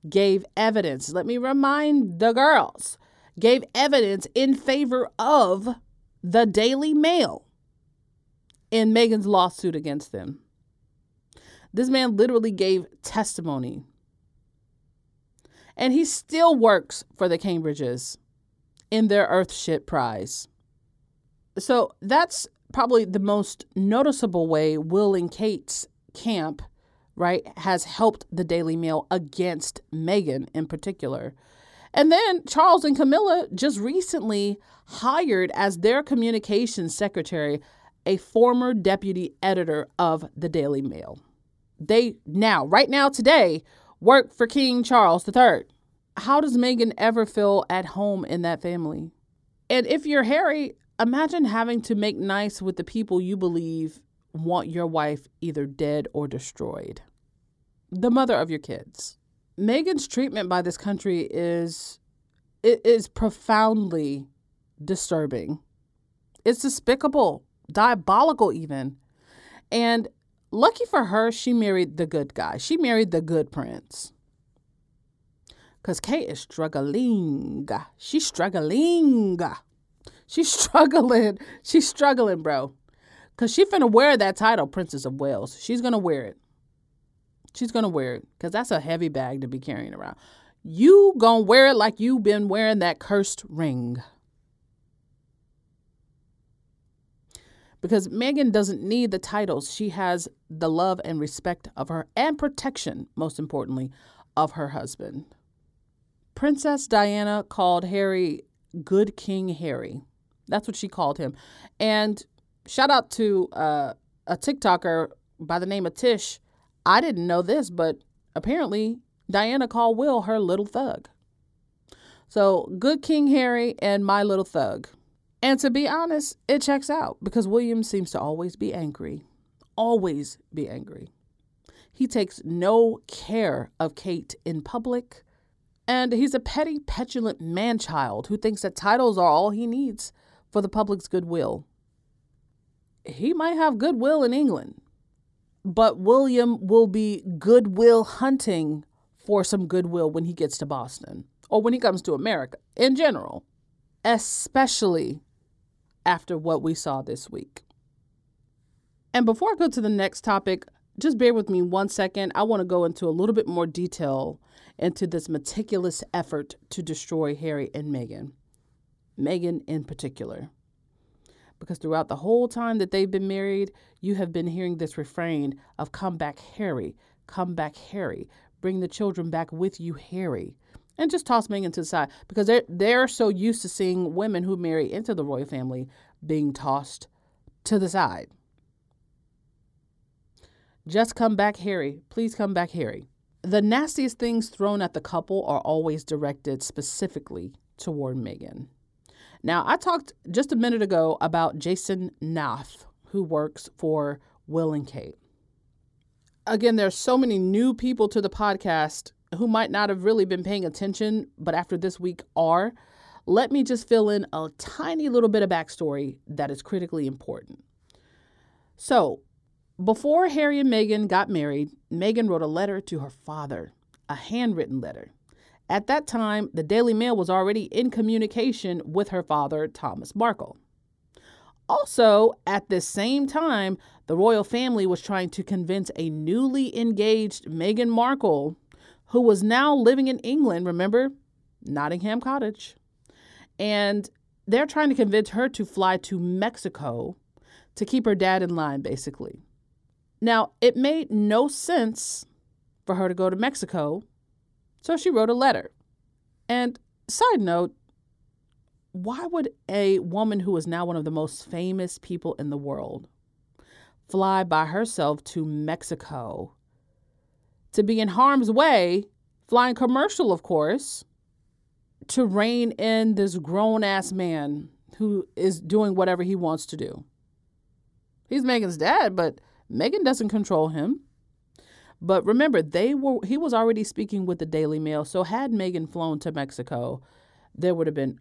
gave evidence. Let me remind the girls, gave evidence in favor of the Daily Mail in Meghan's lawsuit against them. This man literally gave testimony. And he still works for the Cambridges in their Earthshot Prize. So that's probably the most noticeable way Will and Kate's camp, right, has helped the Daily Mail against Meghan in particular. And then Charles and Camilla just recently hired as their communications secretary a former deputy editor of the Daily Mail. They now, right now, today, work for King Charles III how does Meghan ever feel at home in that family? And if you're Harry, imagine having to make nice with the people you believe want your wife either dead or destroyed. The mother of your kids. Meghan's treatment by this country is it is profoundly disturbing. It's despicable, diabolical even. And lucky for her, she married the good guy. She married the good prince. Because Kate is struggling. She's struggling. She's struggling. She's struggling, bro. Because she finna wear that title, Princess of Wales. She's to wear it. She's to wear it. Because that's a heavy bag to be carrying around. You to wear it like you been wearing that cursed ring. Because Meghan doesn't need the titles. She has the love and respect of her and protection, most importantly, of her husband. Princess Diana called Harry Good King Harry. That's what she called him. And shout out to uh, a TikToker by the name of Tish. I didn't know this, but apparently Diana called Will her little thug. So, Good King Harry and my little thug. And to be honest, it checks out because William seems to always be angry. Always be angry. He takes no care of Kate in public and he's a petty, petulant man child who thinks that titles are all he needs for the public's goodwill. He might have goodwill in England, but William will be goodwill hunting for some goodwill when he gets to Boston or when he comes to America in general, especially after what we saw this week. And before I go to the next topic, just bear with me one second. I want to go into a little bit more detail into this meticulous effort to destroy Harry and Meghan. Meghan in particular. Because throughout the whole time that they've been married, you have been hearing this refrain of come back Harry, come back, Harry. Bring the children back with you, Harry. And just toss Meghan to the side because they're, they're so used to seeing women who marry into the royal family being tossed to the side. Just come back, Harry. Please come back, Harry. The nastiest things thrown at the couple are always directed specifically toward Meghan. Now, I talked just a minute ago about Jason Knauf, who works for Will and Kate. Again, there's so many new people to the podcast who might not have really been paying attention, but after this week are. Let me just fill in a tiny little bit of backstory that is critically important. So, before Harry and Meghan got married, Meghan wrote a letter to her father, a handwritten letter. At that time, the Daily Mail was already in communication with her father, Thomas Markle. Also, at this same time, the royal family was trying to convince a newly engaged Meghan Markle, who was now living in England, remember? Nottingham Cottage. And they're trying to convince her to fly to Mexico to keep her dad in line, basically. Now, it made no sense for her to go to Mexico, so she wrote a letter. And side note, why would a woman who is now one of the most famous people in the world fly by herself to Mexico to be in harm's way, flying commercial, of course, to rein in this grown ass man who is doing whatever he wants to do? He's Meghan's dad, but Meghan doesn't control him. But remember, they were he was already speaking with the Daily Mail. So had Meghan flown to Mexico, there would have been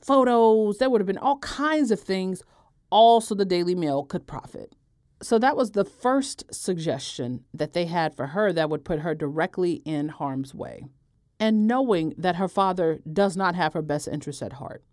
photos, there would have been all kinds of things, all so the Daily Mail could profit. So that was the first suggestion that they had for her that would put her directly in harm's way. And knowing that her father does not have her best interests at heart.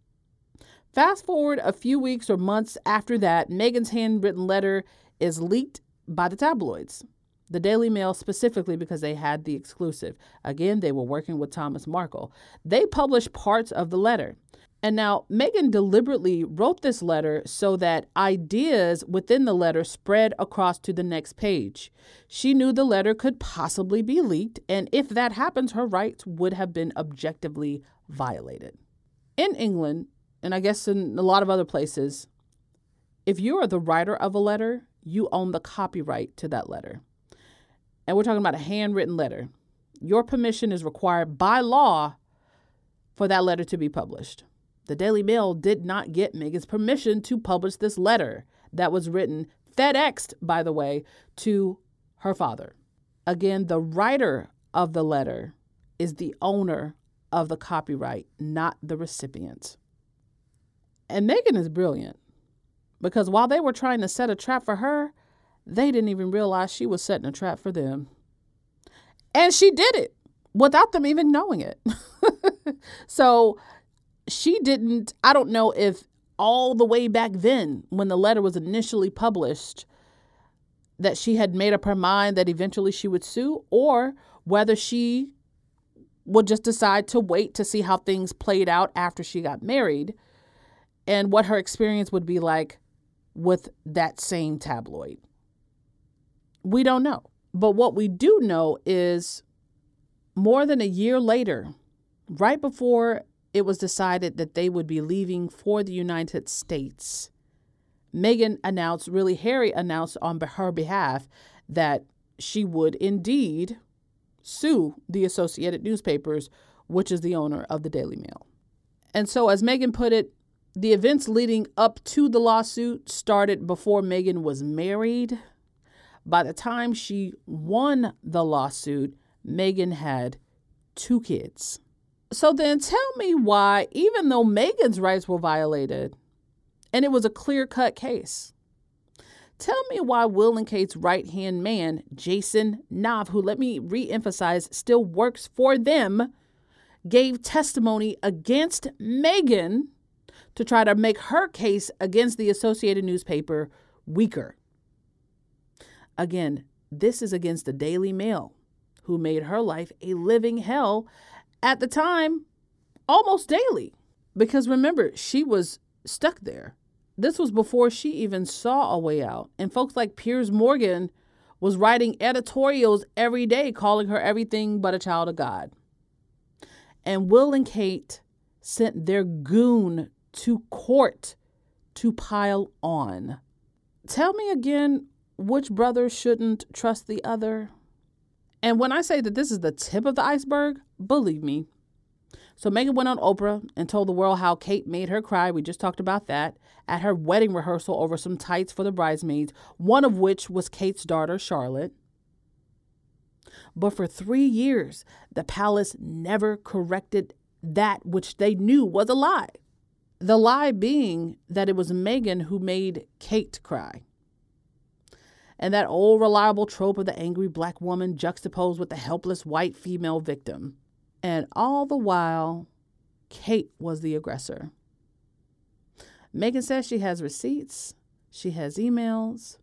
Fast forward a few weeks or months after that, Meghan's handwritten letter is leaked by the tabloids. The Daily Mail specifically because they had the exclusive. Again, they were working with Thomas Markle. They published parts of the letter. And now Meghan deliberately wrote this letter so that ideas within the letter spread across to the next page. She knew the letter could possibly be leaked, and if that happens, her rights would have been objectively violated. In England, and I guess in a lot of other places, if you are the writer of a letter, you own the copyright to that letter. And we're talking about a handwritten letter. Your permission is required by law for that letter to be published. The Daily Mail did not get Meghan's permission to publish this letter that was written, FedExed, by the way, to her father. Again, the writer of the letter is the owner of the copyright, not the recipient. And Meghan is brilliant because while they were trying to set a trap for her, they didn't even realize she was setting a trap for them. And she did it without them even knowing it. so she didn't, I don't know if all the way back then, when the letter was initially published, that she had made up her mind that eventually she would sue, or whether she would just decide to wait to see how things played out after she got married and what her experience would be like with that same tabloid. We don't know. But what we do know is more than a year later, right before it was decided that they would be leaving for the United States, Meghan announced, really, Harry announced on her behalf that she would indeed sue the Associated Newspapers, which is the owner of the Daily Mail. And so, as Meghan put it, the events leading up to the lawsuit started before Meghan was married. By the time she won the lawsuit, Meghan had two kids. So then tell me why, even though Meghan's rights were violated, and it was a clear cut case, tell me why Will and Kate's right hand man, Jason Knauf, who let me re emphasize still works for them, gave testimony against Meghan to try to make her case against the Associated newspaper weaker. Again, this is against the Daily Mail, who made her life a living hell at the time almost daily. Because remember, she was stuck there. This was before she even saw a way out. And folks like Piers Morgan was writing editorials every day calling her everything but a child of God. And Will and Kate sent their goon to court to pile on. Tell me again which brother shouldn't trust the other? And when I say that this is the tip of the iceberg, believe me. So Meghan went on Oprah and told the world how Kate made her cry. We just talked about that at her wedding rehearsal over some tights for the bridesmaids, one of which was Kate's daughter, Charlotte. But for three years, the palace never corrected that which they knew was a lie. The lie being that it was Meghan who made Kate cry. And that old reliable trope of the angry black woman juxtaposed with the helpless white female victim. And all the while, Kate was the aggressor. Meghan says she has receipts, she has emails,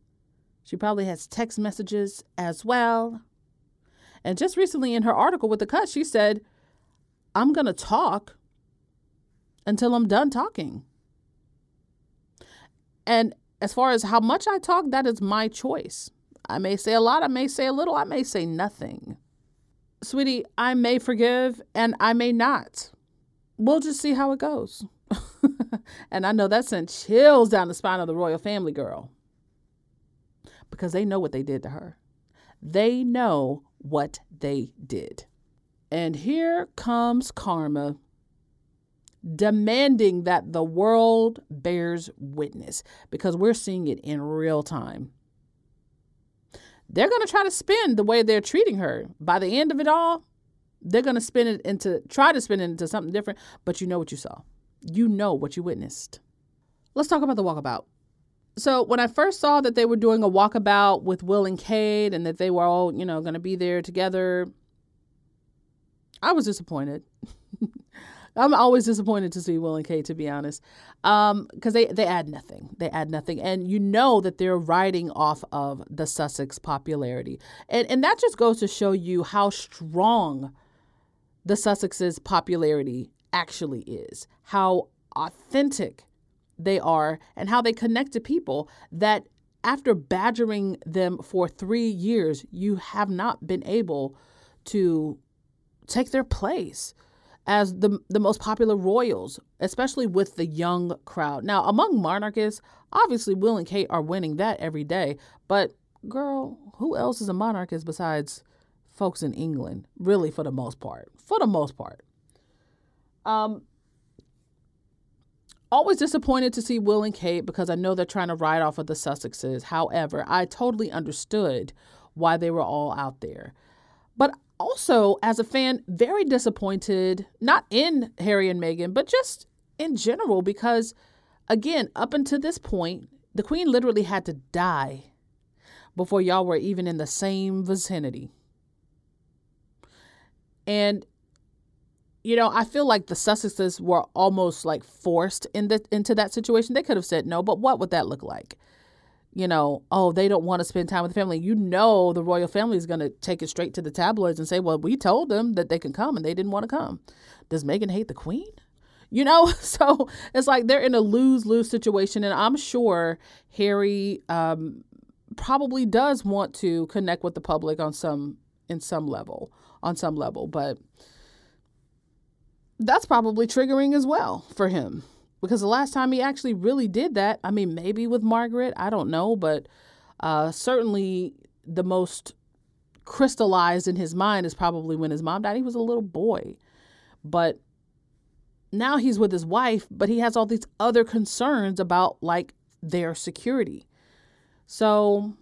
she probably has text messages as well. And just recently in her article with the cut, she said, I'm going to talk until I'm done talking. And as far as how much I talk, that is my choice. I may say a lot, I may say a little, I may say nothing. Sweetie, I may forgive and I may not. We'll just see how it goes. and I know that sent chills down the spine of the royal family girl because they know what they did to her. They know what they did. And here comes karma demanding that the world bears witness because we're seeing it in real time. They're going to try to spin the way they're treating her. By the end of it all, they're going to spin it into, try to spin it into something different, but you know what you saw. You know what you witnessed. Let's talk about the walkabout. So, when I first saw that they were doing a walkabout with Will and Kate and that they were all, you know, going to be there together, I was disappointed. I'm always disappointed to see Will and Kate, to be honest, because um, they they add nothing. They add nothing, and you know that they're riding off of the Sussex popularity, and and that just goes to show you how strong the Sussex's popularity actually is, how authentic they are, and how they connect to people that after badgering them for three years, you have not been able to take their place as the the most popular royals, especially with the young crowd. Now, among monarchists, obviously Will and Kate are winning that every day, but girl, who else is a monarchist besides folks in England? Really for the most part. For the most part. Um always disappointed to see Will and Kate because I know they're trying to ride off of the Sussexes. However, I totally understood why they were all out there. Also, as a fan, very disappointed, not in Harry and Meghan, but just in general, because again, up until this point, the Queen literally had to die before y'all were even in the same vicinity. And you know, I feel like the Sussexes were almost like forced in the, into that situation. They could have said no, but what would that look like? You know, oh, they don't want to spend time with the family. You know, the royal family is going to take it straight to the tabloids and say, well, we told them that they can come and they didn't want to come. Does Meghan hate the queen? You know, so it's like they're in a lose lose situation. And I'm sure Harry um, probably does want to connect with the public on some, in some level, on some level. But that's probably triggering as well for him because the last time he actually really did that, I mean, maybe with Margaret, I don't know, but uh, certainly the most crystallized in his mind is probably when his mom died. He was a little boy, but now he's with his wife, but he has all these other concerns about like their security. So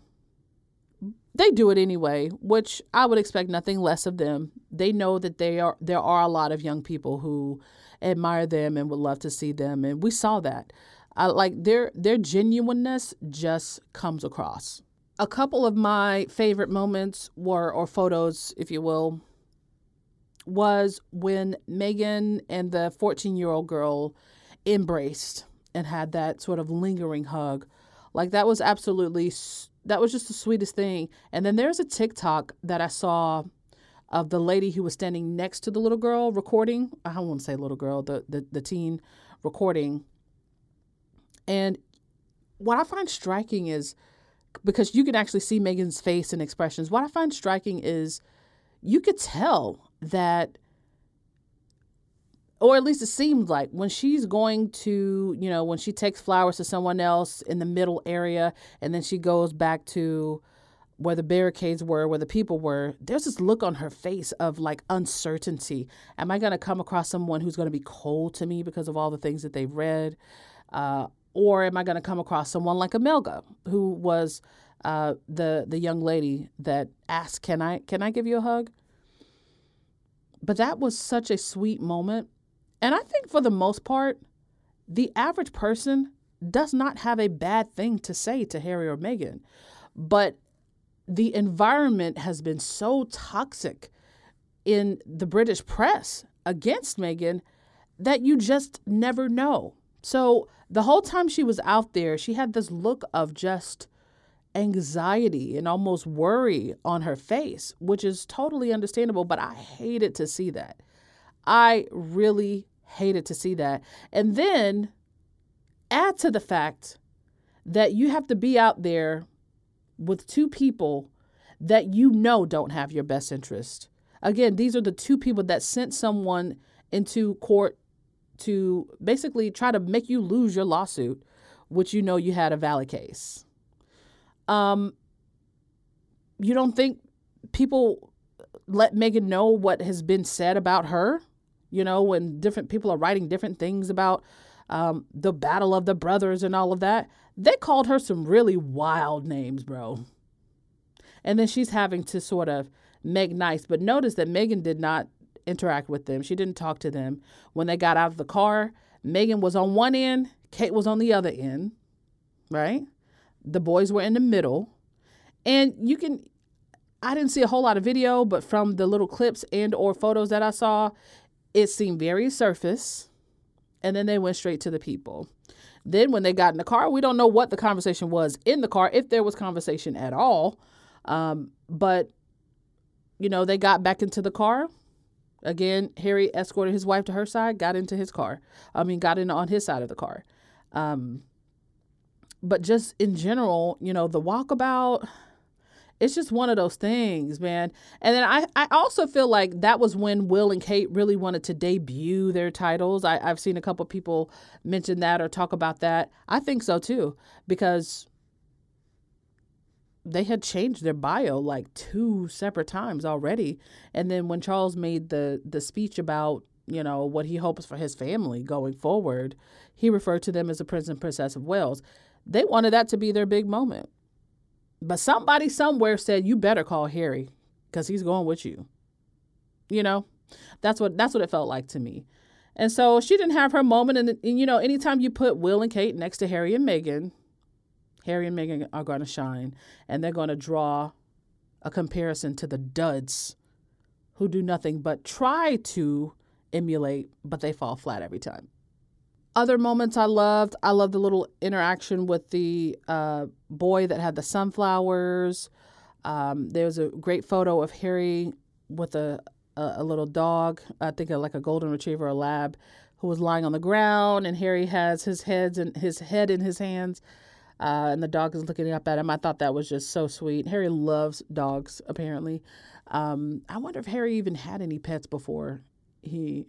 they do it anyway, which I would expect nothing less of them. They know that they are there are a lot of young people who admire them and would love to see them, and we saw that. Like their their genuineness just comes across. A couple of my favorite moments were, or photos, if you will, was when Meghan and the 14 year old girl embraced and had that sort of lingering hug. Like that was absolutely that was just the sweetest thing. And then there's a TikTok that I saw of the lady who was standing next to the little girl recording. I to say little girl, the, the, the teen recording. And what I find striking is because you can actually see Meghan's face and expressions. What I find striking is you could tell that or at least it seemed like when she's going to, you know, when she takes flowers to someone else in the middle area and then she goes back to where the barricades were, where the people were, there's this look on her face of like uncertainty. Am I going to come across someone who's going to be cold to me because of all the things that they've read? Uh, or am I going to come across someone like Amelga, who was uh, the the young lady that asked, "Can I can I give you a hug?" But that was such a sweet moment and I think for the most part, the average person does not have a bad thing to say to Harry or Meghan. But the environment has been so toxic in the British press against Meghan that you just never know. So the whole time she was out there, she had this look of just anxiety and almost worry on her face, which is totally understandable, but I hated to see that. I really hated to see that. And then add to the fact that you have to be out there with two people that you know don't have your best interest. Again, these are the two people that sent someone into court to basically try to make you lose your lawsuit, which you know you had a valid case. Um, you don't think people let Meghan know what has been said about her? you know, when different people are writing different things about um, the battle of the brothers and all of that. They called her some really wild names, bro. And then she's having to sort of make nice. But notice that Meghan did not interact with them. She didn't talk to them. When they got out of the car, Meghan was on one end, Kate was on the other end, right? The boys were in the middle. And you can I didn't see a whole lot of video, but from the little clips and or photos that I saw, it seemed very surface. And then they went straight to the people. Then, when they got in the car, we don't know what the conversation was in the car, if there was conversation at all. Um, but, you know, they got back into the car. Again, Harry escorted his wife to her side, got into his car. I mean, got in on his side of the car. Um, but just in general, you know, the walkabout, it's just one of those things, man. And then I, I also feel like that was when Will and Kate really wanted to debut their titles. I, I've seen a couple people mention that or talk about that. I think so too, because they had changed their bio like two separate times already. And then when Charles made the the speech about you know what he hopes for his family going forward, he referred to them as the Prince and Princess of Wales. They wanted that to be their big moment. But somebody somewhere said you better call Harry because he's going with you. You know, that's what that's what it felt like to me. And so she didn't have her moment. And, and you know, anytime you put Will and Kate next to Harry and Meghan, Harry and Meghan are going to shine, and they're going to draw a comparison to the duds who do nothing but try to emulate, but they fall flat every time. Other moments I loved, I loved the little interaction with the uh, boy that had the sunflowers. Um, there was a great photo of Harry with a, a, a little dog, I think like a golden retriever, or a lab, who was lying on the ground, and Harry has his heads and his head in his hands. Uh, and the dog is looking up at him. I thought that was just so sweet. Harry loves dogs, apparently. Um, I wonder if Harry even had any pets before he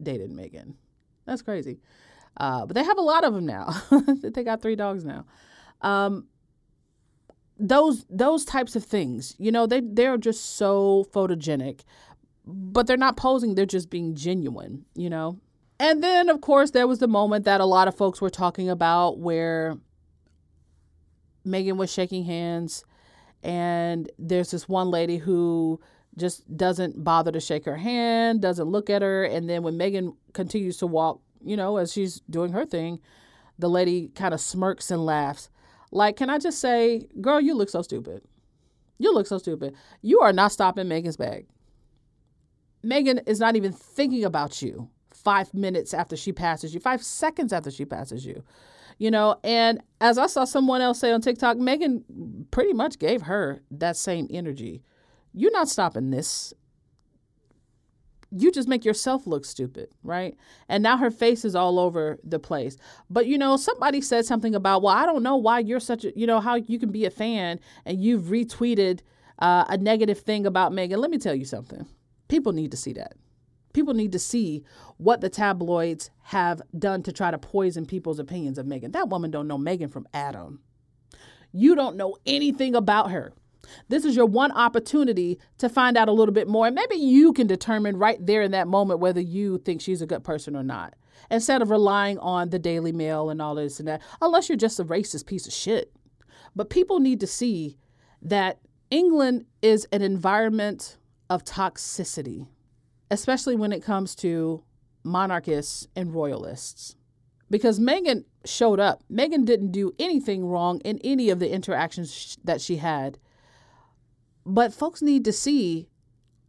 dated Meghan. That's crazy. Uh, but they have a lot of them now. they got three dogs now. Um, those those types of things, you know, they they're just so photogenic, but they're not posing. They're just being genuine, you know. And then, of course, there was the moment that a lot of folks were talking about where Meghan was shaking hands, and there's this one lady who just doesn't bother to shake her hand, doesn't look at her, and then when Meghan continues to walk you know, as she's doing her thing, the lady kind of smirks and laughs. Like, can I just say, girl, you look so stupid. You look so stupid. You are not stopping Meghan's bag. Meghan is not even thinking about you five minutes after she passes you, five seconds after she passes you. You know, and as I saw someone else say on TikTok, Meghan pretty much gave her that same energy. You're not stopping this you just make yourself look stupid, right? And now her face is all over the place. But you know, somebody said something about, well, I don't know why you're such a, you know, how you can be a fan and you've retweeted uh, a negative thing about Meghan. Let me tell you something. People need to see that. People need to see what the tabloids have done to try to poison people's opinions of Meghan. That woman don't know Meghan from Adam. You don't know anything about her. This is your one opportunity to find out a little bit more. And maybe you can determine right there in that moment whether you think she's a good person or not, instead of relying on the Daily Mail and all this and that, unless you're just a racist piece of shit. But people need to see that England is an environment of toxicity, especially when it comes to monarchists and royalists. Because Meghan showed up. Meghan didn't do anything wrong in any of the interactions that she had but folks need to see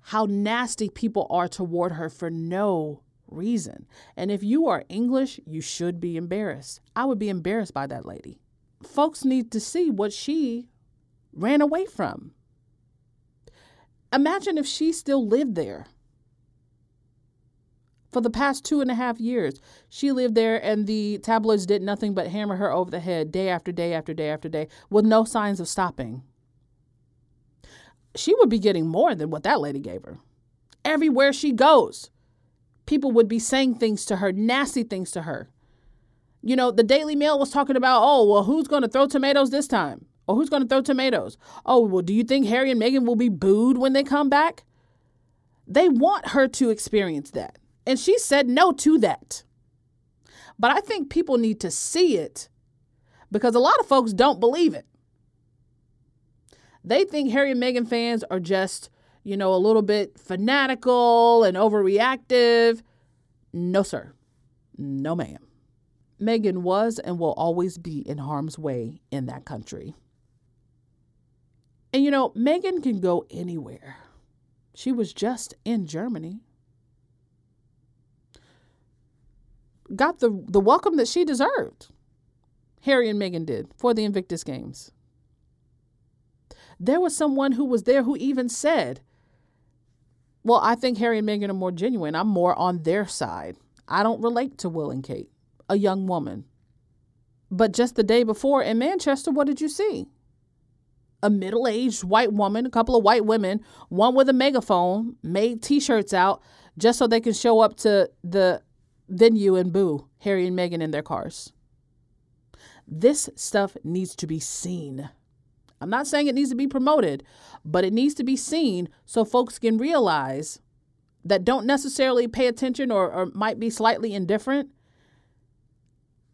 how nasty people are toward her for no reason. And if you are English, you should be embarrassed. I would be embarrassed by that lady. Folks need to see what she ran away from. Imagine if she still lived there. For the past two and a half years, she lived there, and the tabloids did nothing but hammer her over the head day after day after day after day with no signs of stopping she would be getting more than what that lady gave her. Everywhere she goes, people would be saying things to her, nasty things to her. You know, the Daily Mail was talking about, oh, well, who's going to throw tomatoes this time? Or who's going to throw tomatoes? Oh, well, do you think Harry and Meghan will be booed when they come back? They want her to experience that. And she said no to that. But I think people need to see it because a lot of folks don't believe it. They think Harry and Meghan fans are just, you know, a little bit fanatical and overreactive. No, sir. No, ma'am. Meghan was and will always be in harm's way in that country. And you know, Meghan can go anywhere. She was just in Germany. Got the, the welcome that she deserved. Harry and Meghan did for the Invictus Games. There was someone who was there who even said, Well, I think Harry and Meghan are more genuine. I'm more on their side. I don't relate to Will and Kate, a young woman. But just the day before in Manchester, what did you see? A middle aged white woman, a couple of white women, one with a megaphone, made t shirts out just so they can show up to the venue and boo Harry and Meghan in their cars. This stuff needs to be seen. I'm not saying it needs to be promoted, but it needs to be seen so folks can realize that don't necessarily pay attention or, or might be slightly indifferent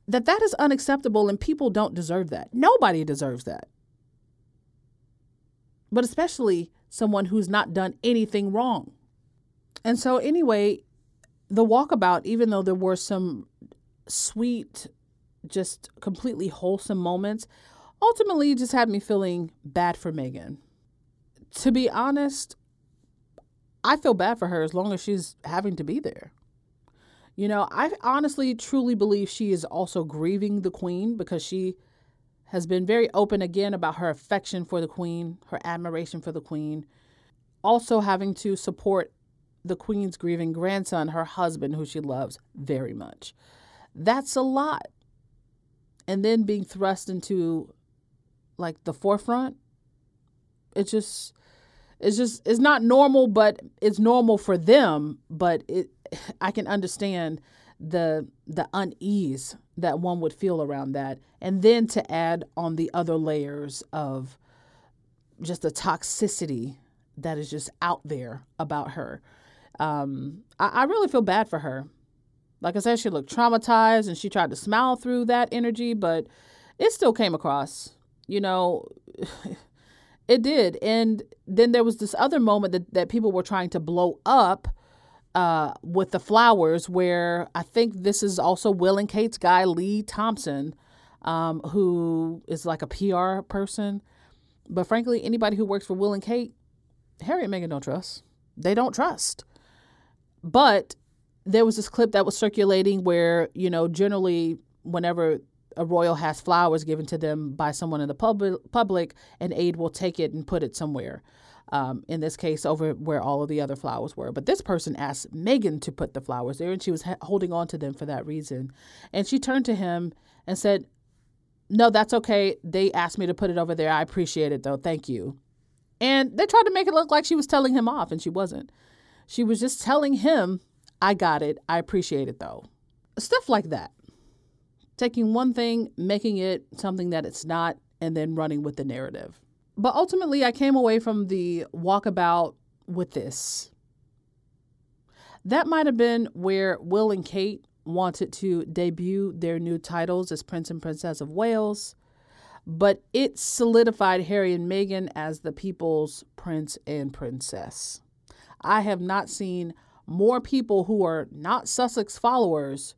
that that is unacceptable and people don't deserve that. Nobody deserves that. But especially someone who's not done anything wrong. And so, anyway, the walkabout, even though there were some sweet, just completely wholesome moments, ultimately just had me feeling bad for Meghan. To be honest, I feel bad for her as long as she's having to be there. You know, I honestly truly believe she is also grieving the queen because she has been very open again about her affection for the queen, her admiration for the queen, also having to support the queen's grieving grandson, her husband, who she loves very much. That's a lot. And then being thrust into like the forefront. It's just it's just it's not normal, but it's normal for them, but it I can understand the the unease that one would feel around that. And then to add on the other layers of just the toxicity that is just out there about her. Um, I, I really feel bad for her. Like I said, she looked traumatized and she tried to smile through that energy, but it still came across you know, it did. And then there was this other moment that, that people were trying to blow up uh, with the flowers, where I think this is also Will and Kate's guy, Lee Thompson, um, who is like a PR person. But frankly, anybody who works for Will and Kate, Harry and Meghan don't trust. They don't trust. But there was this clip that was circulating where, you know, generally whenever a royal has flowers given to them by someone in the public, public and aid will take it and put it somewhere. Um, in this case, over where all of the other flowers were. But this person asked Meghan to put the flowers there, and she was ha- holding on to them for that reason. And she turned to him and said, No, that's okay. They asked me to put it over there. I appreciate it, though. Thank you. And they tried to make it look like she was telling him off, and she wasn't. She was just telling him, I got it. I appreciate it, though. Stuff like that. Taking one thing, making it something that it's not, and then running with the narrative. But ultimately, I came away from the walkabout with this. That might have been where Will and Kate wanted to debut their new titles as Prince and Princess of Wales, but it solidified Harry and Meghan as the people's prince and princess. I have not seen more people who are not Sussex followers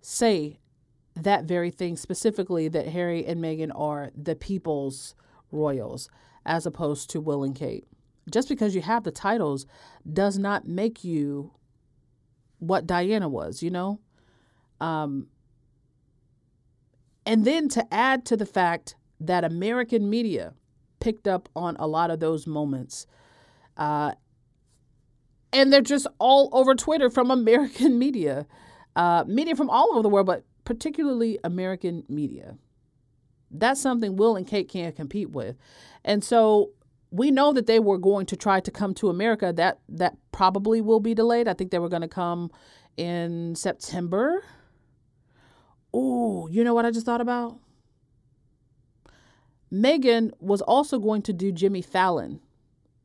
say that very thing specifically that Harry and Meghan are the people's royals as opposed to Will and Kate. Just because you have the titles does not make you what Diana was, you know? Um, and then to add to the fact that American media picked up on a lot of those moments. Uh, and they're just all over Twitter from American media, uh, media from all over the world, but particularly American media. That's something Will and Kate can't compete with. And so we know that they were going to try to come to America. That that probably will be delayed. I think they were going to come in September. Oh, you know what I just thought about? Meghan was also going to do Jimmy Fallon.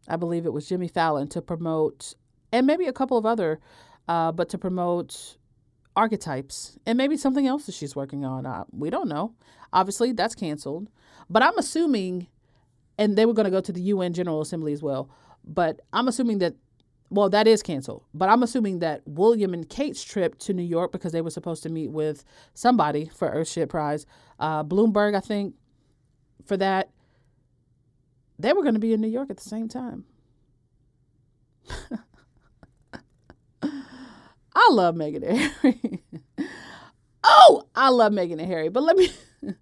I believe it was Jimmy Fallon to promote, and maybe a couple of other, uh, but to promote archetypes and maybe something else that she's working on. Uh, we don't know. Obviously, that's canceled. But I'm assuming, and they were going to go to the UN General Assembly as well. But I'm assuming that, well, that is canceled. But I'm assuming that William and Kate's trip to New York, because they were supposed to meet with somebody for Earthshot Prize, uh, Bloomberg, I think, for that, they were going to be in New York at the same time. I love Meghan and Harry. oh, I love Meghan and Harry. But let me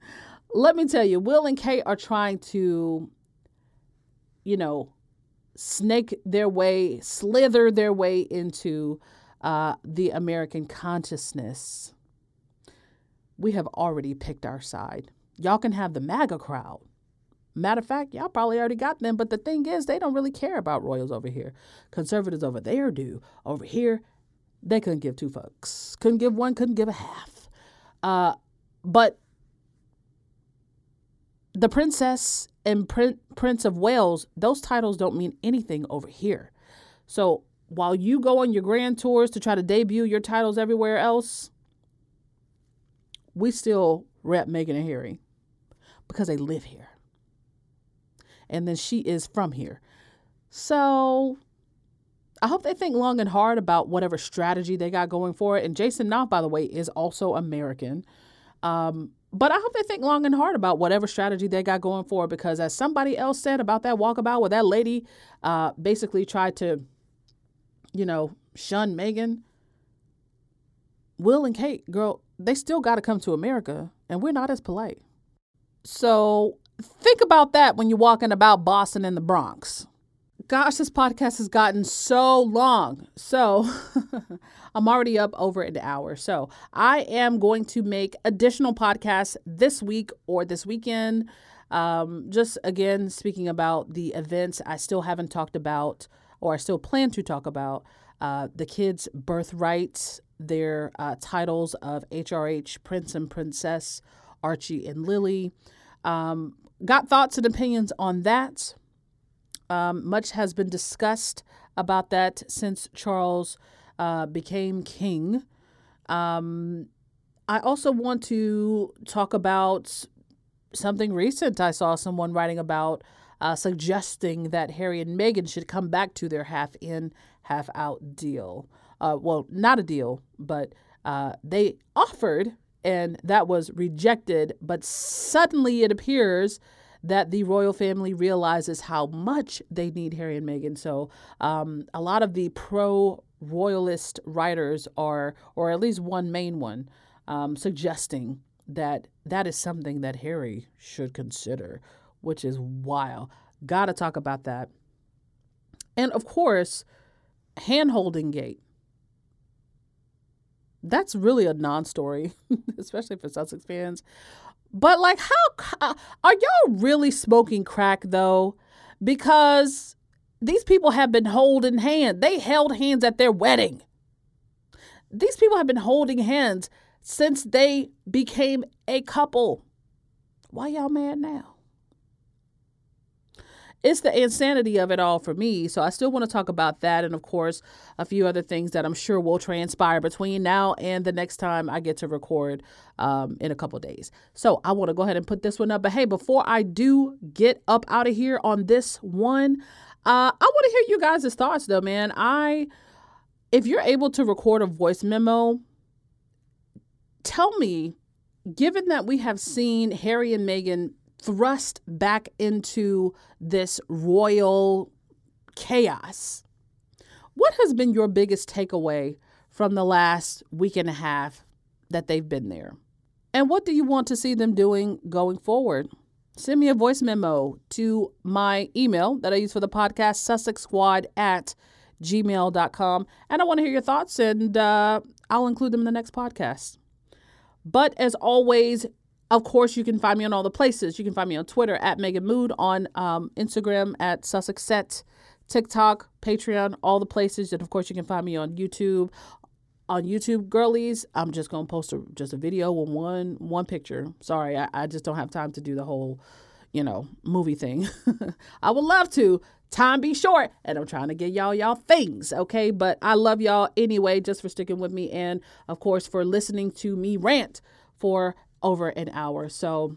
let me tell you, Will and Kate are trying to, you know, snake their way, slither their way into uh, the American consciousness. We have already picked our side. Y'all can have the MAGA crowd. Matter of fact, y'all probably already got them, but the thing is, they don't really care about royals over here. Conservatives over there do. Over here, they couldn't give two fucks. Couldn't give one, couldn't give a half. Uh, but the princess and Prin- Prince of Wales, those titles don't mean anything over here. So while you go on your grand tours to try to debut your titles everywhere else, we still rep Meghan and Harry because they live here. And then she is from here. So I hope they think long and hard about whatever strategy they got going for it. And Jason Knauf, by the way, is also American. Um, but I hope they think long and hard about whatever strategy they got going for it because, as somebody else said about that walkabout, where that lady uh, basically tried to, you know, shun Meghan, Will and Kate, girl, they still got to come to America, and we're not as polite. So think about that when you're walking about Boston and the Bronx gosh, this podcast has gotten so long. So I'm already up over an hour. So I am going to make additional podcasts this week or this weekend. Um, just again, speaking about the events I still haven't talked about or I still plan to talk about uh, the kids' birthrights, their uh, titles of HRH Prince and Princess, Archie and Lily. Um, got thoughts and opinions on that. Um, much has been discussed about that since Charles uh, became king. Um, I also want to talk about something recent. I saw someone writing about uh, suggesting that Harry and Meghan should come back to their half in, half out deal. Uh, well, not a deal, but uh, they offered and that was rejected. But suddenly it appears that the royal family realizes how much they need Harry and Meghan. So um, a lot of the pro royalist writers are, or at least one main one, um, suggesting that that is something that Harry should consider, which is wild. Gotta talk about that And of course, hand holding gate. That's really a non story, especially for Sussex fans. But, like, how uh, are y'all really smoking crack though? Because these people have been holding hands. They held hands at their wedding. These people have been holding hands since they became a couple. Why y'all mad now? It's the insanity of it all for me. So I still want to talk about that and, of course, a few other things that I'm sure will transpire between now and the next time I get to record um, in a couple days. So I want to go ahead and put this one up. But hey, before I do get up out of here on this one, uh, I want to hear you guys' thoughts though, man. I, if you're able to record a voice memo, tell me, given that we have seen Harry and Meghan thrust back into this royal chaos, what has been your biggest takeaway from the last week and a half that they've been there? And what do you want to see them doing going forward? Send me a voice memo to my email that I use for the podcast, Sussex Squad at gmail.com. And I want to hear your thoughts, and uh, I'll include them in the next podcast. But as always, of course, you can find me on all the places. You can find me on Twitter at Megan Mood, on um, Instagram at Sussex Set, TikTok, Patreon, all the places. And of course, you can find me on YouTube. On YouTube, girlies, I'm just gonna post a, just a video with one one picture. Sorry, I, I just don't have time to do the whole, you know, movie thing. I would love to. Time be short, and I'm trying to get y'all y'all things, okay? But I love y'all anyway, just for sticking with me, and of course for listening to me rant for over an hour. So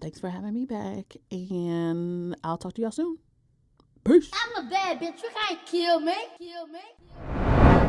thanks for having me back, and I'll talk to y'all soon. Peace. I'm a bad bitch. You can't kill me. Kill me.